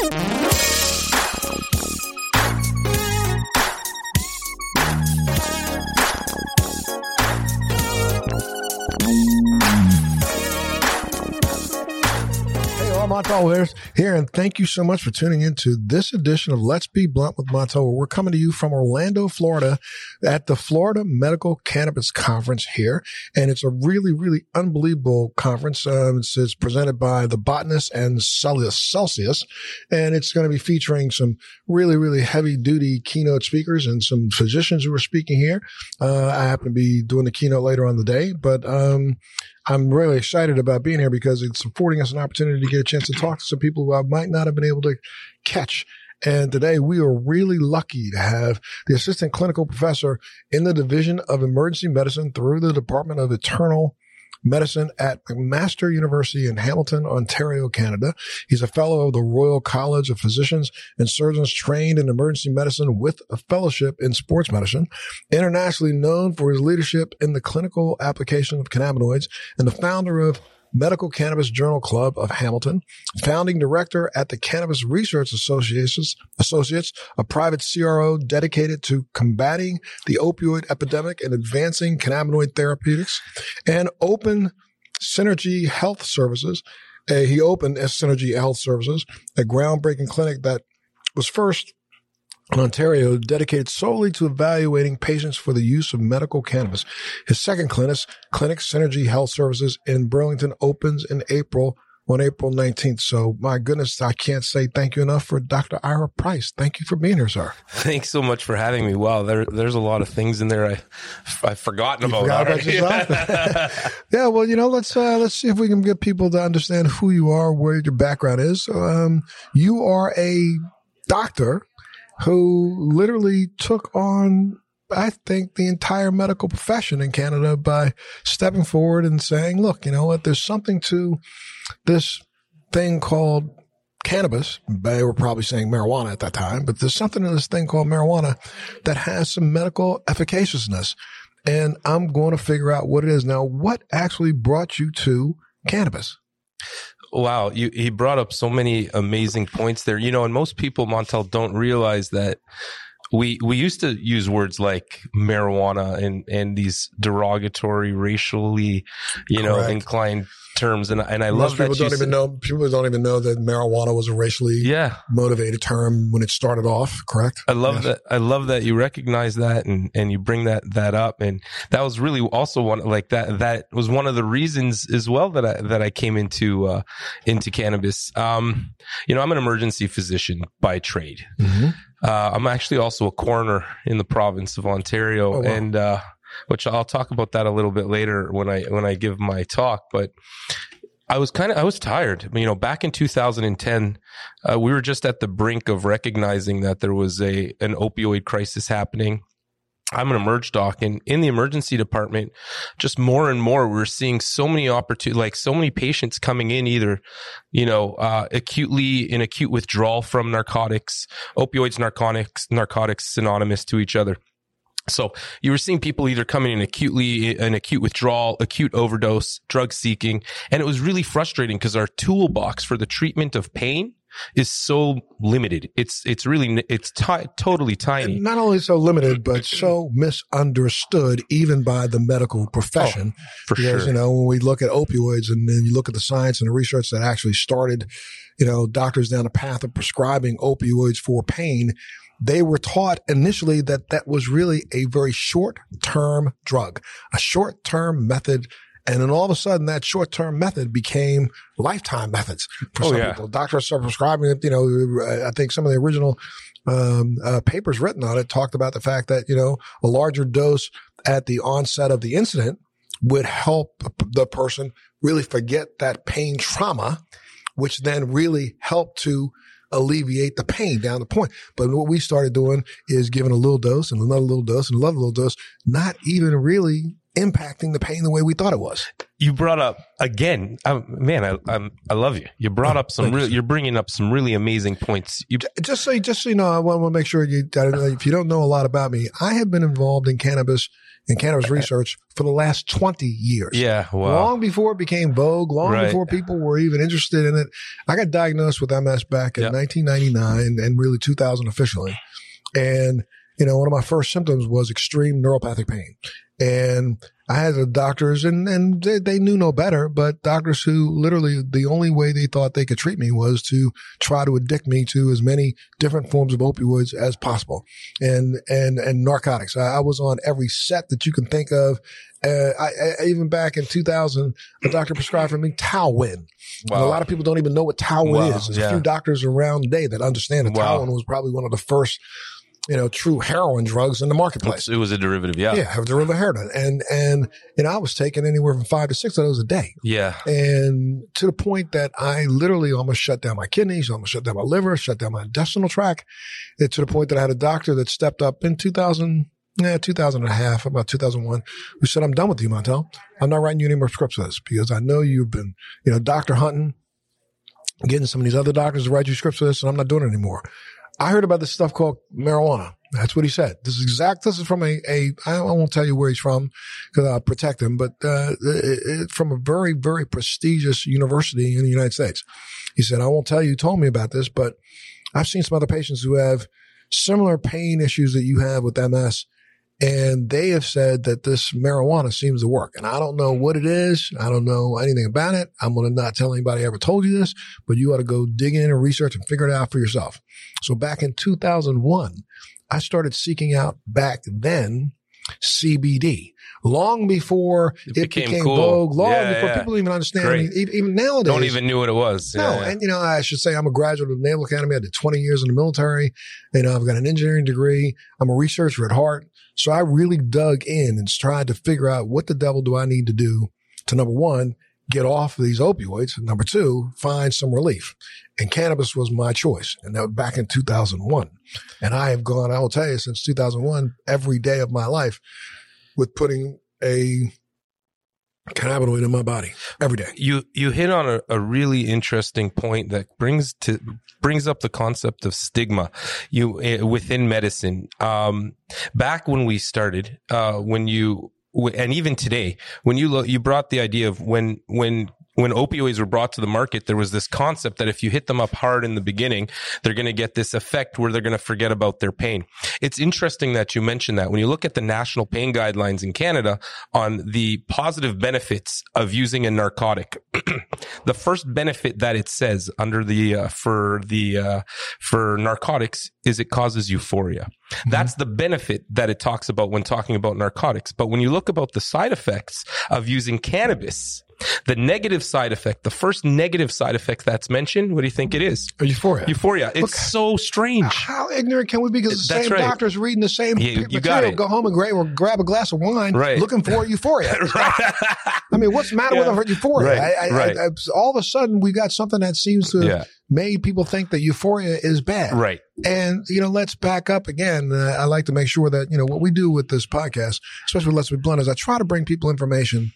Thank you. Montel here, and thank you so much for tuning in to this edition of Let's Be Blunt with Montel. We're coming to you from Orlando, Florida, at the Florida Medical Cannabis Conference here, and it's a really, really unbelievable conference. Um, it's, it's, presented by the botanist and Celsius, and it's going to be featuring some really, really heavy duty keynote speakers and some physicians who are speaking here. Uh, I happen to be doing the keynote later on the day, but um, I'm really excited about being here because it's affording us an opportunity to get a chance to talk to some people who I might not have been able to catch. And today we are really lucky to have the assistant clinical professor in the division of emergency medicine through the Department of Internal medicine at McMaster University in Hamilton, Ontario, Canada. He's a fellow of the Royal College of Physicians and Surgeons trained in emergency medicine with a fellowship in sports medicine, internationally known for his leadership in the clinical application of cannabinoids and the founder of Medical Cannabis Journal Club of Hamilton, founding director at the Cannabis Research Associates, Associates, a private CRO dedicated to combating the opioid epidemic and advancing cannabinoid therapeutics, and open Synergy Health Services. Uh, he opened Synergy Health Services, a groundbreaking clinic that was first in Ontario dedicated solely to evaluating patients for the use of medical cannabis. His second clinic, Clinic Synergy Health Services in Burlington opens in April on April 19th. So my goodness, I can't say thank you enough for Dr. Ira Price. Thank you for being here, sir. Thanks so much for having me. Wow, there, there's a lot of things in there I, I've forgotten you about. Forgot about yeah, well, you know, let's uh, let's see if we can get people to understand who you are, where your background is. Um, you are a doctor who literally took on, I think, the entire medical profession in Canada by stepping forward and saying, look, you know what? There's something to this thing called cannabis. They were probably saying marijuana at that time, but there's something in this thing called marijuana that has some medical efficaciousness. And I'm going to figure out what it is. Now, what actually brought you to cannabis? Wow, you, he brought up so many amazing points there. You know, and most people, Montel, don't realize that we we used to use words like marijuana and and these derogatory, racially, you know, inclined terms, and and I Most love people don't even know people don't even know that marijuana was a racially yeah. motivated term when it started off. Correct. I love yes. that. I love that you recognize that and and you bring that that up, and that was really also one like that. That was one of the reasons as well that I that I came into uh, into cannabis. Um, you know, I'm an emergency physician by trade. Mm-hmm. Uh, I'm actually also a coroner in the province of Ontario, oh, wow. and uh, which I'll talk about that a little bit later when I when I give my talk. But I was kind of I was tired. You know, back in 2010, uh, we were just at the brink of recognizing that there was a an opioid crisis happening. I'm an emerge doc and in the emergency department, just more and more, we're seeing so many opportunities, like so many patients coming in either, you know, uh, acutely in acute withdrawal from narcotics, opioids, narcotics, narcotics synonymous to each other. So you were seeing people either coming in acutely, an acute withdrawal, acute overdose, drug seeking. And it was really frustrating because our toolbox for the treatment of pain is so limited. It's, it's really, it's t- totally tiny. And not only so limited, but so misunderstood even by the medical oh, profession. Oh, for because, sure. you know, when we look at opioids and then you look at the science and the research that actually started, you know, doctors down the path of prescribing opioids for pain, they were taught initially that that was really a very short term drug, a short term method. And then all of a sudden that short term method became lifetime methods for oh, some yeah. people. Doctors started prescribing it. You know, I think some of the original um, uh, papers written on it talked about the fact that, you know, a larger dose at the onset of the incident would help the person really forget that pain trauma, which then really helped to alleviate the pain down the point. But what we started doing is giving a little dose and another little dose and another little dose, not even really impacting the pain the way we thought it was. You brought up again, um, man. I, I'm, I love you. You brought up some. You, Really, you're bringing up some really amazing points. You, Just so, just so you know, I want to make sure you, if you don't know a lot about me, I have been involved in cannabis and cannabis research for the last 20 years. yeah, wow. Long before it became vogue, long Right. before people were even interested in it. I got diagnosed with MS back in Yep. 1999 and really 2000 officially. And, you know, one of my first symptoms was extreme neuropathic pain. And I had the doctors and, and they, they knew no better, but doctors who literally the only way they thought they could treat me was to try to addict me to as many different forms of opioids as possible and, and, and narcotics. I, I was on every set that you can think of. Uh, I, I, even back in 2000, a doctor prescribed for me Talwin. And a lot of people don't even know what Talwin Wow, is. There's yeah. a few doctors around today that understand that Wow. Talwin was probably one of the first, you know, true heroin drugs in the marketplace. it was a derivative. Yeah, Yeah, have a derivative heroin. And, and, you know, I was taking anywhere from five to six of those a day. yeah. And to the point that I literally almost shut down my kidneys, almost shut down my liver, shut down my intestinal tract. It, to the point that I had a doctor that stepped up in 2000, yeah, 2000 and a half, about 2001, who said, I'm done with you, Montel. I'm not writing you any more scripts for this because I know you've been, you know, doctor hunting, getting some of these other doctors to write you scripts for this, and I'm not doing it anymore. I heard about this stuff called marijuana. That's what he said. This is exact. This is from a, a I won't tell you where he's from because I'll protect him, but uh, it, it, from a very, very prestigious university in the United States. He said, I won't tell you told me about this, but I've seen some other patients who have similar pain issues that you have with MS. And they have said that this marijuana seems to work. And I don't know what it is. I don't know anything about it. I'm going to not tell anybody I ever told you this, but you ought to go dig in and research and figure it out for yourself. So back in 2001, I started seeking out back then CBD long before It it, became became, cool. vogue, long Yeah, before yeah. people even understand. I Great. mean, e- even nowadays, Don't even knew what it was. no, yeah. and you know, I should say I'm a graduate of the Naval Academy. I did 20 years in the military. You know, I've got an engineering degree. I'm a researcher at heart. So I really dug in and tried to figure out what the devil do I need to do to number one, get off these opioids. Number two, find some relief. And cannabis was my choice. And that was back in 2001. And I have gone, I will tell you, since 2001, every day of my life with putting a cannabinoid in my body every day. you you hit on a, a really interesting point that brings to brings up the concept of stigma you uh, within medicine um back when we started uh when you and even today when you look you brought the idea of when when when opioids were brought to the market, there was this concept that if you hit them up hard in the beginning, they're going to get this effect where they're going to forget about their pain. It's interesting that you mentioned that. When you look at the national pain guidelines in Canada on the positive benefits of using a narcotic, the first benefit that it says under the uh, for the uh, for narcotics is it causes euphoria. That's the benefit that it talks about when talking about narcotics. But when you look about the side effects of using cannabis, the negative side effect, the first negative side effect that's mentioned, what do you think it is? Euphoria. Euphoria. It's so strange. How ignorant can we be? Because the That's same right. doctors reading the same You- p- you got material, it. go home and grab, or grab a glass of wine, Right. looking for euphoria. right. I mean, what's the matter Yeah. with euphoria? Right, I, I, right. I, all of a sudden, we got something that seems to have yeah. made people think that euphoria is bad. Right. And, you know, let's back up again. Uh, I like to make sure that, you know, what we do with this podcast, especially with Let's Be Blunt, is I try to bring people information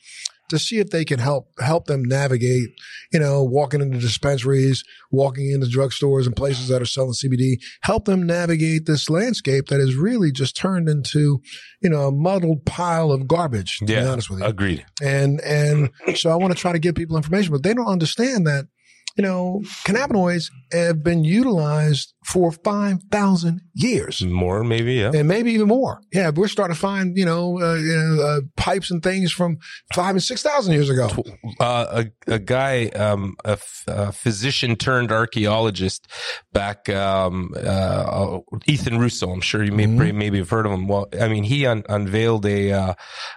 to see if they can help, help them navigate, you know, walking into dispensaries, walking into drugstores and places that are selling CBD, help them navigate this landscape that is really just turned into, you know, a muddled pile of garbage, to be Yeah. honest with you. Agreed. And and so I want to try to give people information, but they don't understand that, you know, cannabinoids have been utilized for five thousand years. More, maybe. Yeah. And maybe even more. Yeah, we're starting to find, you know, uh, you know uh, pipes and things from five and six thousand years ago. uh, a, a guy, um, a, f- a physician turned archaeologist back, um, uh, Ethan Russo. I'm sure you may Mhm. maybe have heard of him. Well, I mean, he un- unveiled a, uh,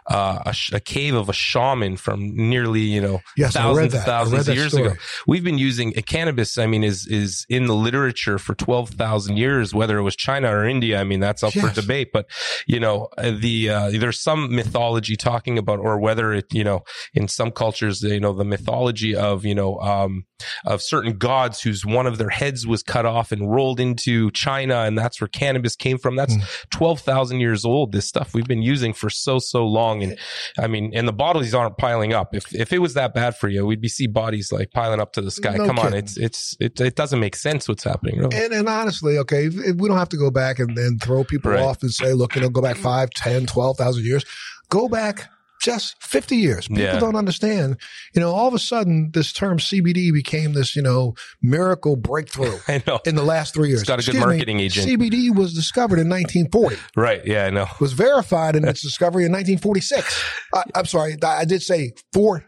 uh, a, sh- a cave of a shaman from nearly, you know, Yes, thousands and thousands of years story. ago. We've been using uh, cannabis. I mean, is is in the literature for twelve thousand years. Whether it was China or India, I mean, that's up for debate. But you know, uh, the uh, there's some mythology talking about, or whether it, you know, in some cultures, you know, the mythology of you know. um of certain gods whose one of their heads was cut off and rolled into China, and that's where cannabis came from. That's Mm. twelve thousand years old. This stuff we've been using for so so long, and I mean, and the bodies aren't piling up. If if it was that bad for you, we'd be see bodies like piling up to the sky. No Come on, it's it's it, it doesn't make sense what's happening. Really. And, and honestly, okay, we don't have to go back and then throw people Right. off and say, look, you know, go back five, ten, twelve thousand years. Go back just 50 years. People Yeah. don't understand. You know, all of a sudden, this term CBD became this, you know, miracle breakthrough I know. in the last three years. It's got a good Excuse me, marketing agent. CBD was discovered in 1940. Right. Yeah, I know. was verified in its discovery in 1946. I, I'm sorry, I did say 40,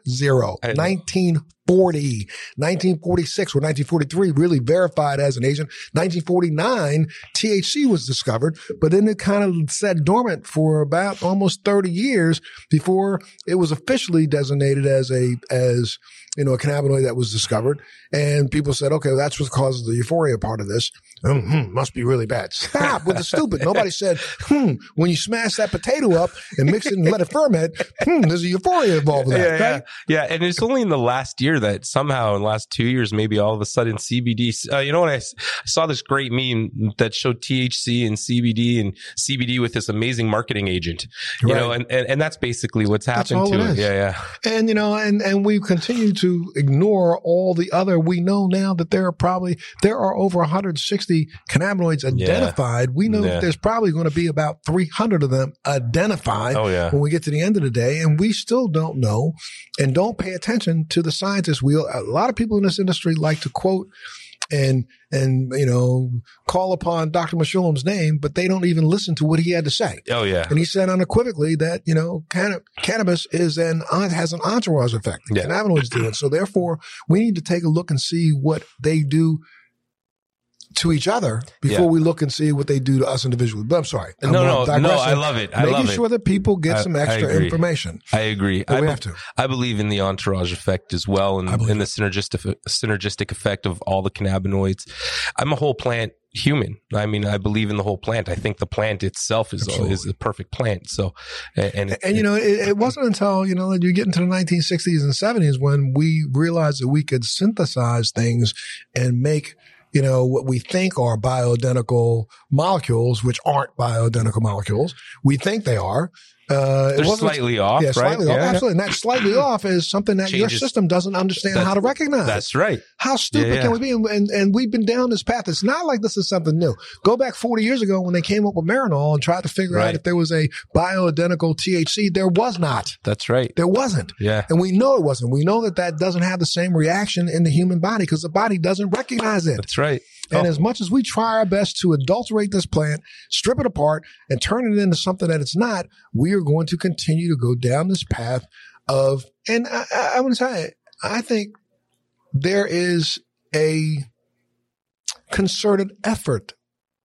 I know. 1940, 1946 or 1943, really verified as an agent. 1949, THC was discovered, but then it kind of sat dormant for about almost 30 years before it was officially designated as a, as, you know, a cannabinoid that was discovered. And people said, okay, well, that's what causes the euphoria part of this. Hmm, hmm, must be really bad. Stop with the stupid. Nobody said, hmm, when you smash that potato up and mix it and let it ferment, hmm, there's a euphoria involved with that. yeah, right? yeah, yeah. And it's only in the last year that somehow in the last two years, maybe all of a sudden CBD, uh, you know what? I saw this great meme that showed THC and CBD and CBD with this amazing marketing agent, you know, and, and, and that's basically what's happened to it it. Yeah. Yeah. And, you know, and, and we continue to ignore all the other, we know now that there are probably, there are over 160 cannabinoids identified. We know Yeah. that there's probably going to be about 300 of them identified. Oh, yeah. when we get to the end of the day and we still don't know and don't pay attention to the scientists we a lot of people in this industry like to quote and and you know call upon Dr. Mechoulam's name but they don't even listen to what he had to say Oh, yeah. and he said unequivocally that you know canna- cannabis is an uh, has an entourage effect Yeah. cannabinoids do it so therefore we need to take a look and see what they do to each other before Yeah. we look and see what they do to us individually. But I'm sorry. I'm No, no, no. I love it. I making love sure it. that people get I- some extra agree. information. I agree. I, we be- have to. I believe in the entourage effect as well and, I and the synergistic, synergistic effect of all the cannabinoids. I'm a whole plant human. I mean, I believe in the whole plant. I think the plant itself is, Absolutely. is a perfect plant. So, and, and, And you know, it, it wasn't until you know that you get into the 1960s and 70s when we realized that we could synthesize things and make you know what we think are bioidentical molecules, which aren't bioidentical molecules. We think they are. Uh, it wasn't- slightly off, yeah, right? slightly off. Yeah. Absolutely. And that slightly off is something that your system doesn't understand That's- how to recognize. That's right. How stupid Yeah, can we be? And, and and we've been down this path. It's not like this is something new. Go back 40 years ago when they came up with Marinol and tried to figure out if there was a bioidentical THC. There was not. That's right. There wasn't. Yeah. And we know it wasn't. We know that that doesn't have the same reaction in the human body because the body doesn't recognize it. That's right. And Oh. as much as we try our best to adulterate this plant, strip it apart, and turn it into something that it's not, we are going to continue to go down this path of, and I, I, I want to say, I think there is a concerted effort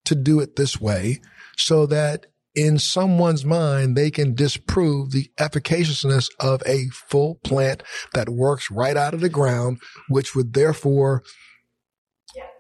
to do it this way so that in someone's mind, they can disprove the efficaciousness of a full plant that works right out of the ground, which would therefore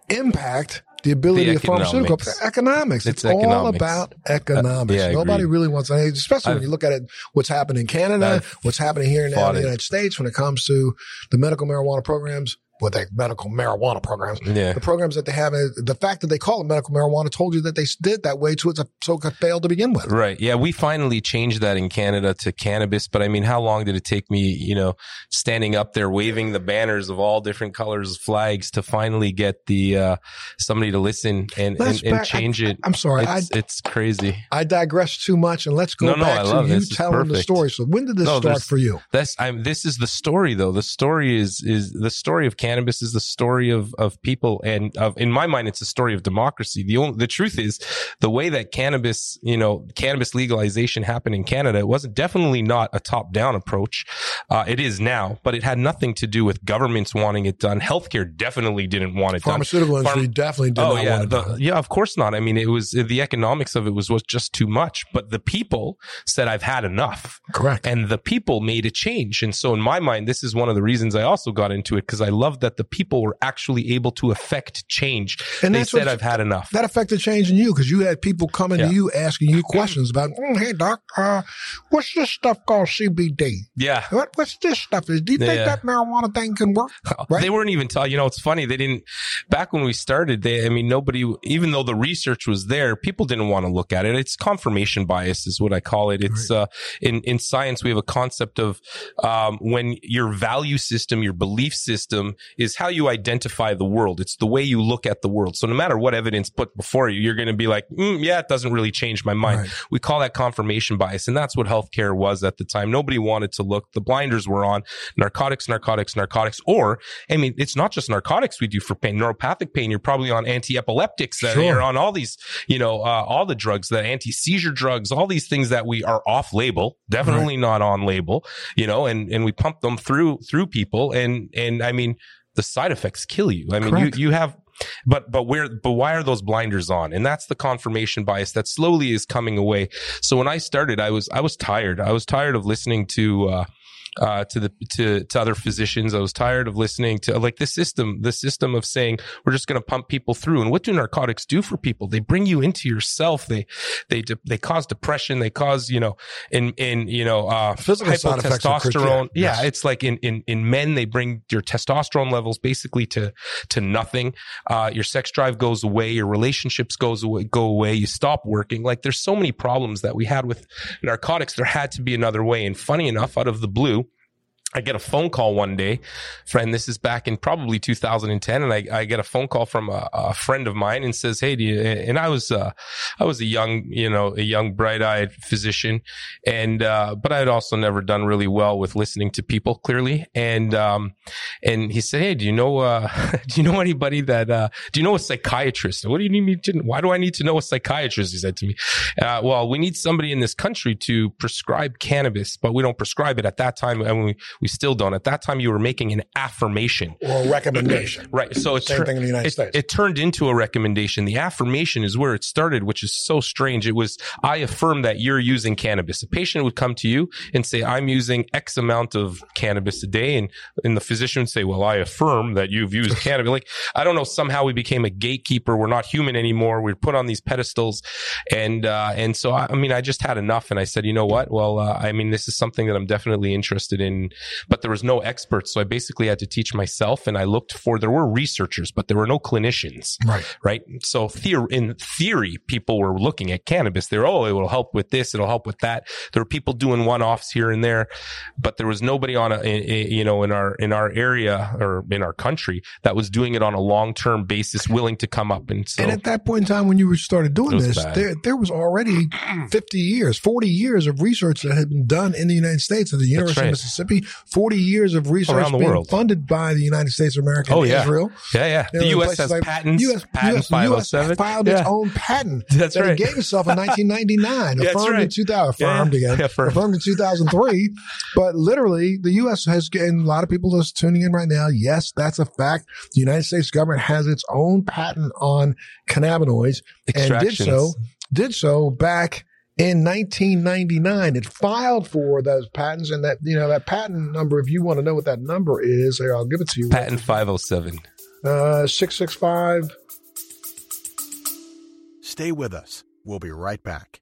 impact the ability The of pharmaceutical economics. economics. It's It's, all about economics. yeah, Nobody really wants, especially when I've- you look at it, what's happening in Canada, I've what's happening here in the it. United States when it comes to the medical marijuana programs, what they medical marijuana programs, Yeah. the programs that they have, uh, the fact that they call it medical marijuana told you that they did that way to it's a, so it failed to begin with. Right. Yeah. We finally changed that in Canada to cannabis. But I mean, how long did it take me, you know, standing up there waving the banners of all different colors, of flags to finally get the, uh, somebody to listen and, and, and change it? I'm sorry, I, It's, it's crazy. I digress too much, and let's go No, no, back I to you this. Telling the story. So when did this No, start for you? That's I'm this is the story though. The story is is the story of cannabis is the story of of people and of in my mind it's a story of democracy. The only the truth is the way that cannabis, you know, cannabis legalization happened in Canada, it wasn't definitely not a top down approach. Uh, it is now, but it had nothing to do with governments wanting it done. Healthcare definitely didn't want it done. Pharmaceutical industry definitely did oh not yeah, want it the- done. yeah, of course not. I mean, it was the economics of it was was just too much. But the people said, "I've had enough." Correct. and the people made a change. And so in my mind, this is one of the reasons I also got into it because I love loved that the people were actually able to affect change. And they said, I've had enough. That affected change in you because you had people coming Yeah. to you asking you questions about, "Mm, hey doc, uh, what's this stuff called CBD? yeah. What, what's this stuff? Is do you think Yeah. that marijuana thing can work? Right. They weren't even taught. You know, it's funny. They didn't. Back when we started, they. I mean, nobody. Even though the research was there, people didn't want to look at it. It's confirmation bias, is what I call it. It's uh, in in science we have a concept of um, when your value system, your belief system, is how you identify the world. It's the way you look at the world. So no matter what evidence put before you, you're going to be like, mm, yeah, it doesn't really change my mind. Right. We call that confirmation bias, and that's what healthcare was at the time. Nobody wanted to look. The blinders were on. Narcotics, narcotics, narcotics. Or, I mean, it's not just narcotics we do for pain. Neuropathic pain, you're probably on anti-epileptics. That Sure. You're on all these, you know, uh, all the drugs, the anti-seizure drugs, all these things that we are off-label, definitely not on label, you know, and and we pump them through through people, and and I mean, the side effects kill you. I mean, Correct. you you have but but where but why are those blinders on and that's the confirmation bias that slowly is coming away so when i started i was i was tired i was tired of listening to uh uh, to the to to other physicians. I was tired of listening to like the system, the system of saying we're just going to pump people through. And what do narcotics do for people? They bring you into yourself. They they de- they cause depression. They cause you know in in you know uh, Physical hypotestosterone. Yeah, Yes. it's like in in in men they bring your testosterone levels basically to to nothing. Uh, your sex drive goes away. Your relationships goes away. Go away. You stop working. Like there's so many problems that we had with narcotics. There had to be another way. And funny enough, out of the blue. I get a phone call one day, friend. This is back in probably 2010, and I, I get a phone call from a, a friend of mine and says, "Hey, do you?" And I was, uh, I was a young, you know, a young, bright-eyed physician, and uh, but I had also never done really well with listening to people clearly. And um, and he said, "Hey, do you know, uh, do you know anybody that? Uh, do you know a psychiatrist? What do you need me to? Why do I need to know a psychiatrist?" He said to me, uh, "Well, we need somebody in this country to prescribe cannabis, but we don't prescribe it at that time, and we." We still don't. At that time, you were making an affirmation. or a recommendation. Right. So it's Same thing in the United it, States. it turned into a recommendation. The affirmation is where it started, which is so strange. It was, I affirm that you're using cannabis. A patient would come to you and say, I'm using X amount of cannabis a day. And, and the physician would say, well, I affirm that you've used cannabis. Like, I don't know. Somehow we became a gatekeeper. We're not human anymore. We're put on these pedestals. And, uh, and so, I, I mean, I just had enough. And I said, you know what? Well, uh, I mean, this is something that I'm definitely interested in, but there was no experts. So I basically had to teach myself and I looked for, there were researchers, but there were no clinicians Right. right? So theor- in theory, people were looking at cannabis. They're, oh, it will help with this. It'll help with that. There were people doing one-offs here and there, but there was nobody on a you know, in our, in our area or in our country that was doing it on a long-term basis, willing to come up. And so and at that point in time, when you started doing this, bad. there there was already fifty years, forty years of research that had been done in the United States at the University right. of Mississippi. Forty years of research Around the being world. funded by the United States of America Oh, and yeah. Israel. yeah, yeah. Know, the U.S. has like- patents, US, patent US, 507. filed its own patent That's that right. it gave itself in 1999, That's affirmed in right. 2000, Yeah, affirmed again, yeah, affirmed. affirmed in 2003. but literally, the U.S. has, and a lot of people that's tuning in right now, yes, that's a fact. The United States government has its own patent on cannabinoids and did so, did so back in 1999. It filed for those patents and that, you know, that patent number, if you want to know what that number is, here, I'll give it to you. Patent 507. Uh, 665. Stay with us. We'll be right back.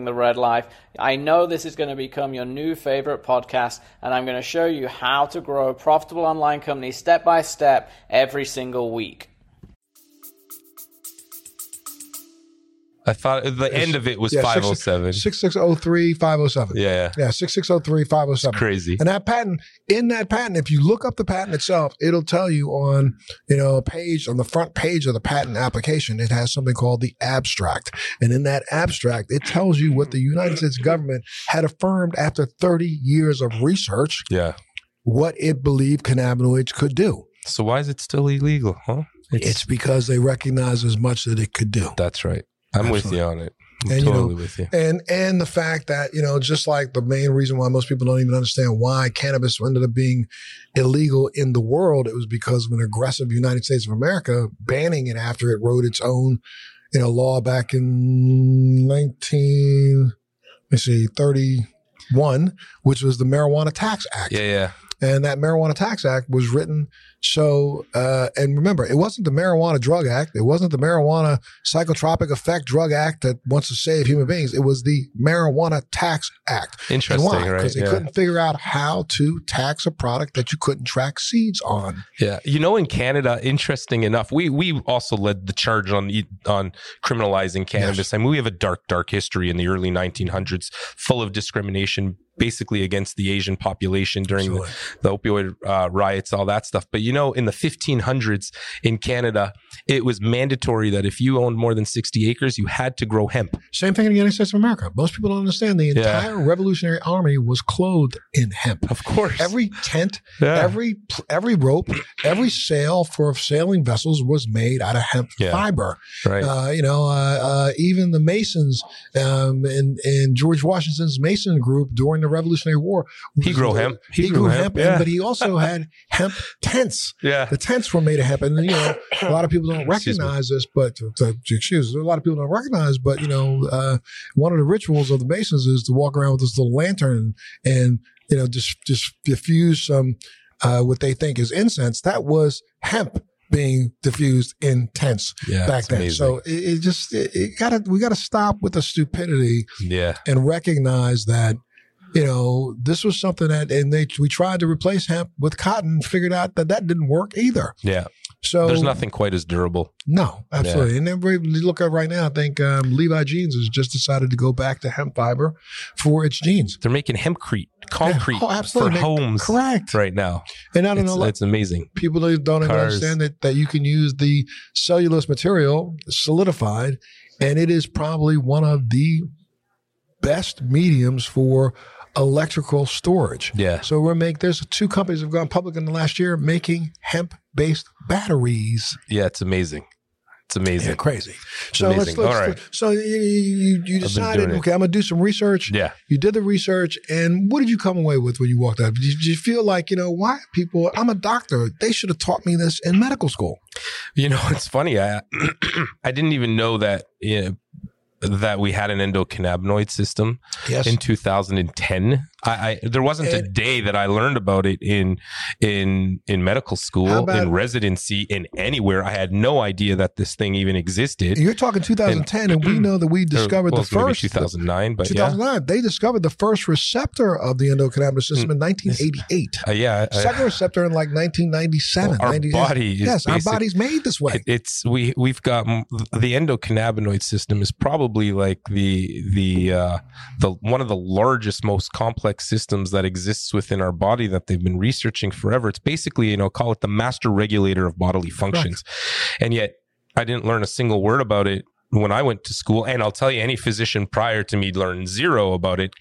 the Red Life. I know this is going to become your new favorite podcast, and I'm going to show you how to grow a profitable online company step by step every single week. I thought the end of it was Yeah, 507. 6603 507. Yeah, yeah. Yeah, 6603 507. Crazy. And that patent, in that patent, if you look up the patent itself, it'll tell you on, you know, a page, on the front page of the patent application, it has something called the abstract. And in that abstract, it tells you what the United States government had affirmed after 30 years of research, Yeah. what it believed cannabinoids could do. So why is it still illegal? Huh? It's, because they recognize as much that it could do. that's right. I'm with you on it. I'm And, you know, totally with you. And and the fact that, you know, just like the main reason why most people don't even understand why cannabis ended up being illegal in the world, it was because of an aggressive United States of America banning it after it wrote its own, you know, law back in 19, let me see, 31, which was the Marijuana Tax Act. Yeah, yeah. And that Marijuana Tax Act was written so, uh, and remember, it wasn't the Marijuana Drug Act. It wasn't the Marijuana Psychotropic Effect Drug Act that wants to save human beings. It was the Marijuana Tax Act. Interesting, why? right? Because they yeah. couldn't figure out how to tax a product that you couldn't track seeds on. Yeah, you know, in Canada, interesting enough, we we also led the charge on on criminalizing cannabis. I mean, we have a dark, dark history in the early 1900s, full of discrimination, basically against the Asian population during the, the opioid uh, riots, all that stuff. But you know, in the 1500s in Canada, it was mandatory that if you owned more than 60 acres, you had to grow hemp. Same thing in the United States of America. Most people don't understand the Yeah. entire Revolutionary Army was clothed in hemp. Of course, Every tent, Yeah. every every rope, every sail for sailing vessels was made out of hemp Yeah. fiber. right. Uh, you know, uh, uh, even the Masons um, in, in George Washington's Mason group during the Revolutionary War. He grew hemp. He, He grew grew hemp, hemp, and- but he also had hemp tents. Yeah, The tents were made of hemp, and you know, a lot of people don't recognize this. But to, to excuse, a lot of people don't recognize. But you know, uh, one of the rituals of the Masons is to walk around with this little lantern and you know just just diffuse some uh, what they think is incense. That was hemp being diffused in tents yeah, back then. amazing. So it, it just it, it gotta we gotta stop with the stupidity yeah, and recognize that you know this was something that and they we tried to replace hemp with cotton, figured out that that didn't work either. yeah. So There's nothing quite as durable. no, absolutely. And then we look at right now. I think um, Levi Jeans has just decided to go back to hemp fiber for its jeans. They're making hempcrete, concrete Oh, absolutely. for homes Correct. right now. And I don't It's, know. it's amazing. people don't don't even Cars. understand that, that you can use the cellulose material solidified, and it is probably one of the best mediums for electrical storage. Yeah. So we're make there's two companies have gone public in the last year making hemp based batteries. Yeah, it's amazing. It's amazing. Yeah, crazy. It's so amazing. let's, let's All right. so you, you, you decided okay, I'm gonna do some research. Yeah. You did the research, and what did you come away with when you walked out? Did you, did you feel like you know why people? I'm a doctor. They should have taught me this in medical school. You know, it's funny. I I didn't even know that you know, that we had an endocannabinoid system Yes. in 2010. I, I there wasn't a day that I learned about it in in in medical school, about- in residency, in anywhere. I had no idea that this thing even existed. You're talking 2010, and, we know that we discovered well, the first 2009, but yeah, 2009. They discovered the first receptor of the endocannabinoid system in 1988. uh, yeah. Second receptor in like 1997. Our 98. body is yes, our basic- body's made this way. It, it's we we've got the endocannabinoid system is probably like the the uh, the one of the largest, most complex systems that exists within our body that they've been researching forever. It's basically you know call it the master regulator of bodily functions, and yet I didn't learn a single word about it when I went to school. And I'll tell you, any physician prior to me learned zero about it.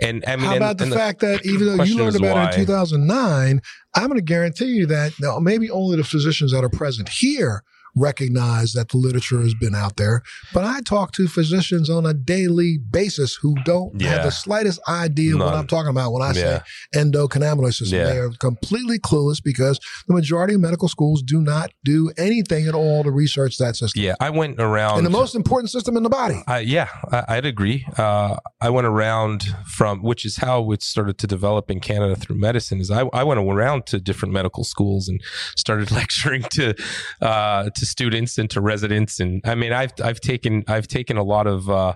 And I mean, How and- about the and fact that even though you learned about it in 2009, I'm going to guarantee you that now maybe only the physicians that are present here recognize that the literature has been out there. But I talk to physicians on a daily basis who don't have the slightest idea what I'm talking about when I Yeah. say endocannabinoid system. Yeah. They are completely clueless because the majority of medical schools do not do anything at all to research that system. yeah, I went around And the most important system in the body. Uh, yeah, I, I'd agree. Uh, I went around from, which is how it started to develop in Canada through medicine. Is I, I went around to different medical schools and started lecturing to uh, to students and to residents. And I mean, I've I've taken I've taken a lot of uh,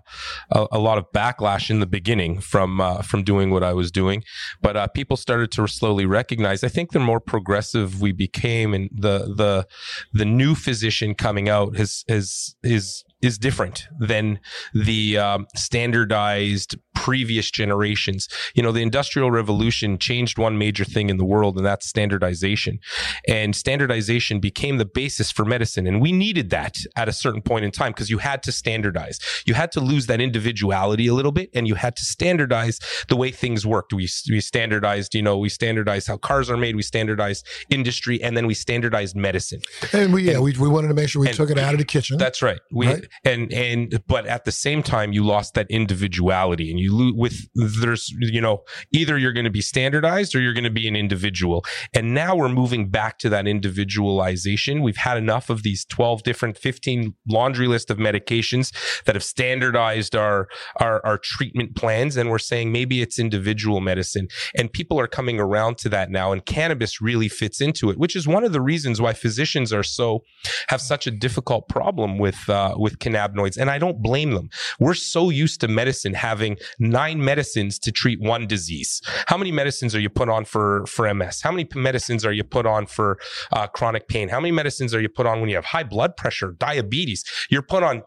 a, a lot of backlash in the beginning from uh, from doing what I was doing, but uh, people started to slowly recognize. I think the more progressive we became, and the the the new physician coming out has is is is different than the um, standardized previous generations. You know, the industrial revolution changed one major thing in the world and that's standardization. And standardization became the basis for medicine and we needed that at a certain point in time because you had to standardize. You had to lose that individuality a little bit and you had to standardize the way things worked. We we standardized, you know, we standardized how cars are made, we standardized industry and then we standardized medicine. And we yeah, And- we, we wanted to make sure we and- took it out of the kitchen. That's right. We Right. and and but at the same time, you lost that individuality, and you lose with there's you know either you're going to be standardized or you're going to be an individual, and now we're moving back to that individualization. We've had enough of these twelve different, fifteen laundry list of medications that have standardized our our our treatment plans, and we're saying maybe it's individual medicine, and people are coming around to that now, and cannabis really fits into it, which is one of the reasons why physicians are so have such a difficult problem with uh, with cannabinoids, and I don't blame them. We're so used to medicine having nine medicines to treat one disease. How many medicines are you put on for for MS? How many medicines are you put on for uh, chronic pain? How many medicines are you put on when you have high blood pressure, diabetes? You're put on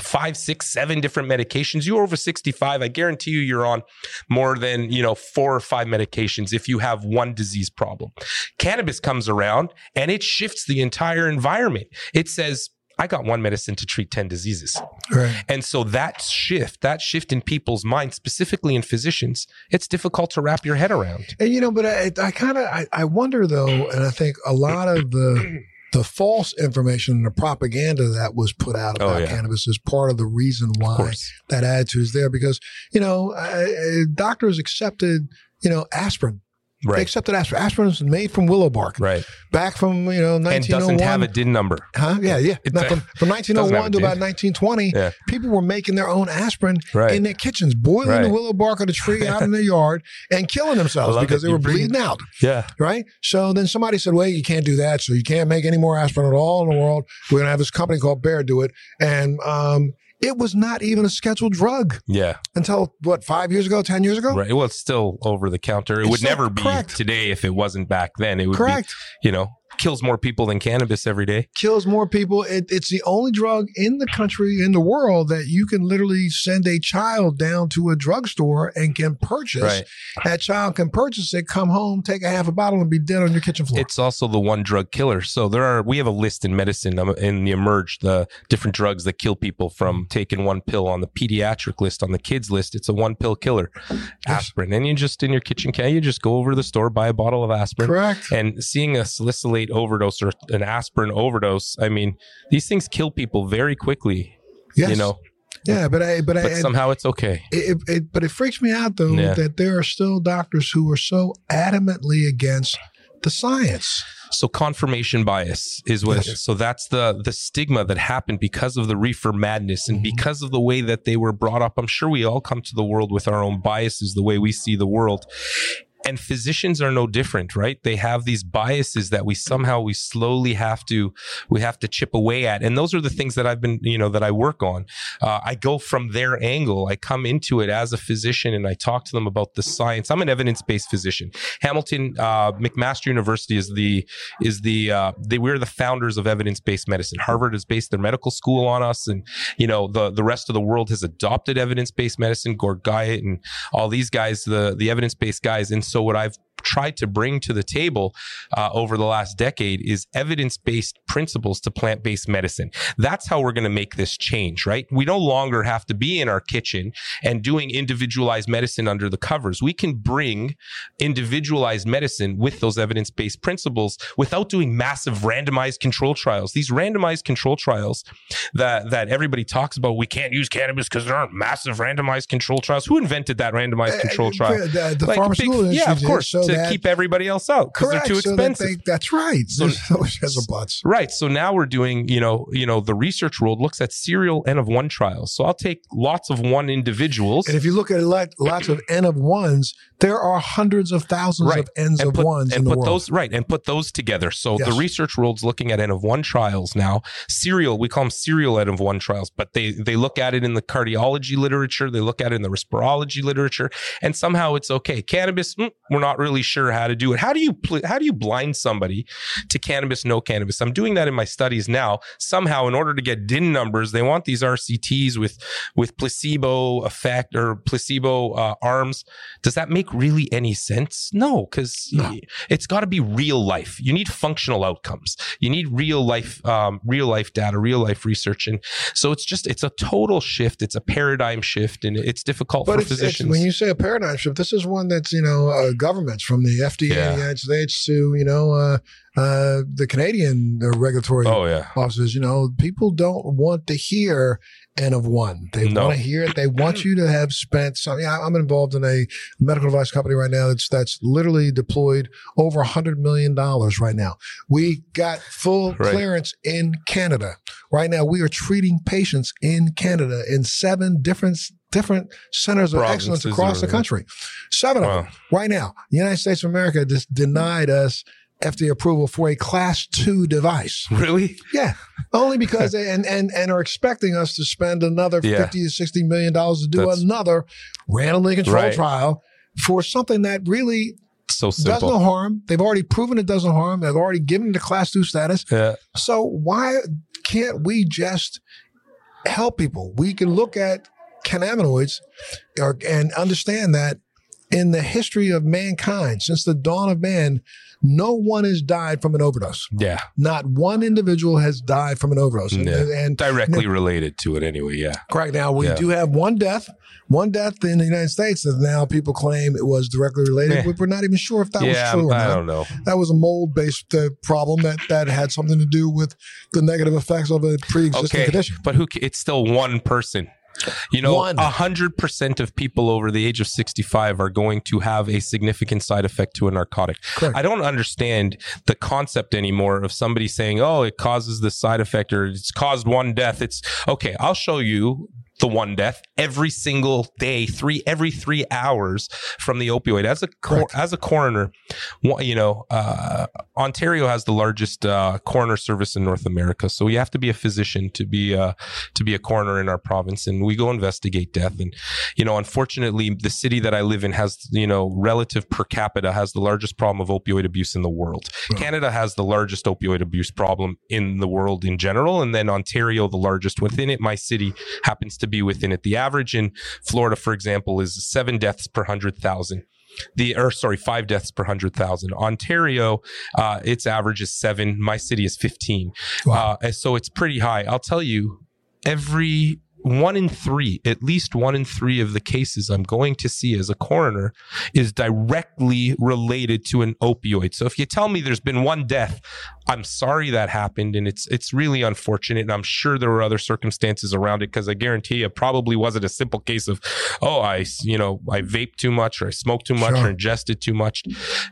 five, six, seven different medications. You're over 65. I guarantee you, you're on more than, you know, four or five medications if you have one disease problem. Cannabis comes around and it shifts the entire environment. It says, I got one medicine to treat 10 diseases. right. And so that shift, that shift in people's minds, specifically in physicians, it's difficult to wrap your head around. And you know, but I, I kind of I, I wonder though, and I think a lot of the the false information and the propaganda that was put out Oh, about yeah. cannabis is part of the reason why that attitude is there. Because you know, I- doctors accepted you know aspirin. They accepted aspirin. Aspirin is made from willow bark, Right. back from you know And 1901. doesn't have a DIN number. Huh? Yeah, yeah. It- from, from 1901 to about 1920, Yeah. people were making their own aspirin Right. in their kitchens, boiling the willow bark of the tree out in their yard and killing themselves because it. they You were bleeding out. Yeah. Right. So then somebody said, well, you can't do that. So you can't make any more aspirin at all in the world. We're going to have this company called Bayer do it. And um, it was not even a scheduled drug Yeah. until what, five years ago, 10 years ago? Right. Well, it's still over the counter. It It's would still- never be correct. today if it wasn't back then. It would Correct. be, you know, kills more people than cannabis every day. kills more people. It, it's the only drug in the country, in the world, that you can literally send a child down to a drugstore and can purchase. Right. That child can purchase it, come home, take a half a bottle, and be dead on your kitchen floor. It's also the one drug killer. So there are, we have a list in medicine um, in the Emerge, the different drugs that kill people from taking one pill on the pediatric list, on the kids list. It's a one pill killer, aspirin. And you just in your kitchen can you just go over to the store, buy a bottle of aspirin. Correct. And seeing a salicylate overdose or an aspirin overdose, I mean, these things kill people very quickly. Yes. You know, Yeah, but I, but, but I, somehow it's okay. it, it, but it freaks me out though Yeah. that there are still doctors who are so adamantly against the science. So confirmation bias is what. Yes. So that's the the stigma that happened because of the reefer madness and Mhm. because of the way that they were brought up. I'm sure we all come to the world with our own biases, the way we see the world. And physicians are no different, right? They have these biases that we somehow we slowly have to we have to chip away at, and those are the things that I've been, you know, that I work on. Uh, I go from their angle. I come into it as a physician, and I talk to them about the science. I'm an evidence based physician. Hamilton uh, McMaster University is the is the uh, they we're the founders of evidence based medicine. Harvard has based their medical school on us, and you know the the rest of the world has adopted evidence based medicine. Guyatt and all these guys, the the evidence based guys. And so what I've tried to bring to the table uh, over the last decade is evidence-based principles to plant-based medicine. That's how we're going to make this change, right? We no longer have to be in our kitchen and doing individualized medicine under the covers. We can bring individualized medicine with those evidence-based principles without doing massive randomized control trials. These randomized control trials that that everybody talks about, we can't use cannabis because there aren't massive randomized control trials. Who invented that randomized control trial? The, the Like, pharmaceutical big- industry yeah, of course, so to that- keep everybody else out because they're too so expensive. they- that's right. So- There's a butts. Right. So now we're doing, you know, you know, the research world looks at serial N of one trials. So I'll take lots of one individuals And if you look at lot, lots of N of ones, there are hundreds of thousands Right. of N's and of put, ones and in the put world. those right and put those together. So Yes. the research world's looking at N of one trials now. Serial, we call them serial N of one trials, but they they look at it in the cardiology literature, they look at it in the respirology literature, and somehow it's okay. Cannabis, mm, we're not really really sure how to do it. How do you pl- how do you blind somebody to cannabis, no cannabis? I'm doing that in my studies now. Somehow, in order to get DIN numbers, they want these RCTs with with placebo effect or placebo uh, arms. Does that make really any sense? No, because No. it's got to be real life. You need functional outcomes. You need real life, um, real life data, real life research, and so it's just it's a total shift. It's a paradigm shift, and it's difficult But for it's, it's, physicians. when you say a paradigm shift, this is one that's you know uh, governments from the FDA Yeah. in the United States to you know uh, uh, the Canadian uh, regulatory oh yeah, offices. You know, people don't want to hear N of one. They No. want to hear it. They want you to have spent some. Yeah, I'm involved in a medical device company right now that's that's literally deployed over hundred million dollars right now. We got full Right. clearance in Canada right now. We are treating patients in Canada in seven different different centers of excellence across the country. Seven of them right now. The United States of America just denied us FDA approval for a class two device. really? Yeah, only because they, and and and are expecting us to spend another Yeah. fifty to sixty million dollars to do That's- another randomly controlled Right. trial for something that really So does no harm. They've already proven it doesn't harm. They've already given it a class two status. Yeah, So why can't we just help people? We can look at cannabinoids or, and understand that in the history of mankind, since the dawn of man, no one has died from an overdose. yeah, Not one individual has died from an overdose. And, Yeah. and directly related to it anyway. Yeah, correct now, we Yeah. do have one death, one death in the United States that now people claim it was directly related. Yeah. We're not even sure if that was true or I don't know. That was a mold-based uh, problem that that had something to do with the negative effects of a pre-existing Okay, condition. but who? It's still one person. You know, a hundred percent of people over the age of sixty-five are going to have a significant side effect to a narcotic. Correct. I don't understand the concept anymore of somebody saying, "Oh, it causes this side effect or it's caused one death." It's okay. I'll show you the one death every single day, three every three hours from the opioid. As a cor- as a coroner, you know, uh, Ontario has the largest uh, coroner service in North America, so you have to be a physician to be uh, to be a coroner in our province, and we go investigate death. And you know, unfortunately, the city that I live in has you know relative per capita has the largest problem of opioid abuse in the world. Yeah. Canada has the largest opioid abuse problem in the world in general, and then Ontario the largest within it. My city happens to be within it. The average in Florida, for example, is seven deaths per hundred thousand. The or sorry, five deaths per hundred thousand. Ontario, uh, its average is seven. My city is fifteen. Wow. Uh, so it's pretty high. I'll tell you, every one in three, at least one in three of the cases I'm going to see as a coroner is directly related to an opioid. So if you tell me there's been one death, I'm sorry that happened, and it's it's really unfortunate. And I'm sure there were other circumstances around it because I guarantee you, it probably wasn't a simple case of, oh, I you know I vape too much or I smoke too much Sure. or ingested too much.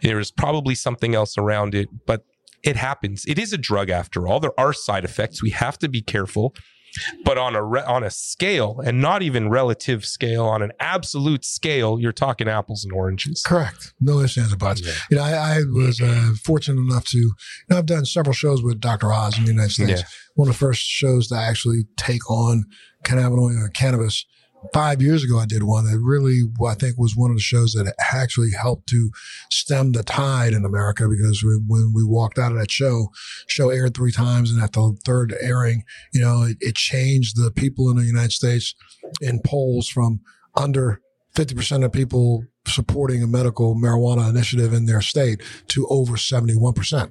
There was probably something else around it, but it happens. It is a drug after all. There are side effects. We have to be careful. But on a re- on a scale, and not even relative scale, on an absolute scale, you're talking apples and oranges. Correct. No ifs, ands, or buts. Yeah. You know, I, I was uh, fortunate enough to, you know, I've done several shows with Dr. Oz in the United States. Yeah. One of the first shows to actually take on cannabinoid or cannabis. Five years ago, I did one that really, I think, was one of the shows that actually helped to stem the tide in America because we, when we walked out of that show, show aired three times, and at the third airing, you know, it, it changed the people in the United States in polls from under 50% of people supporting a medical marijuana initiative in their state to over 71%.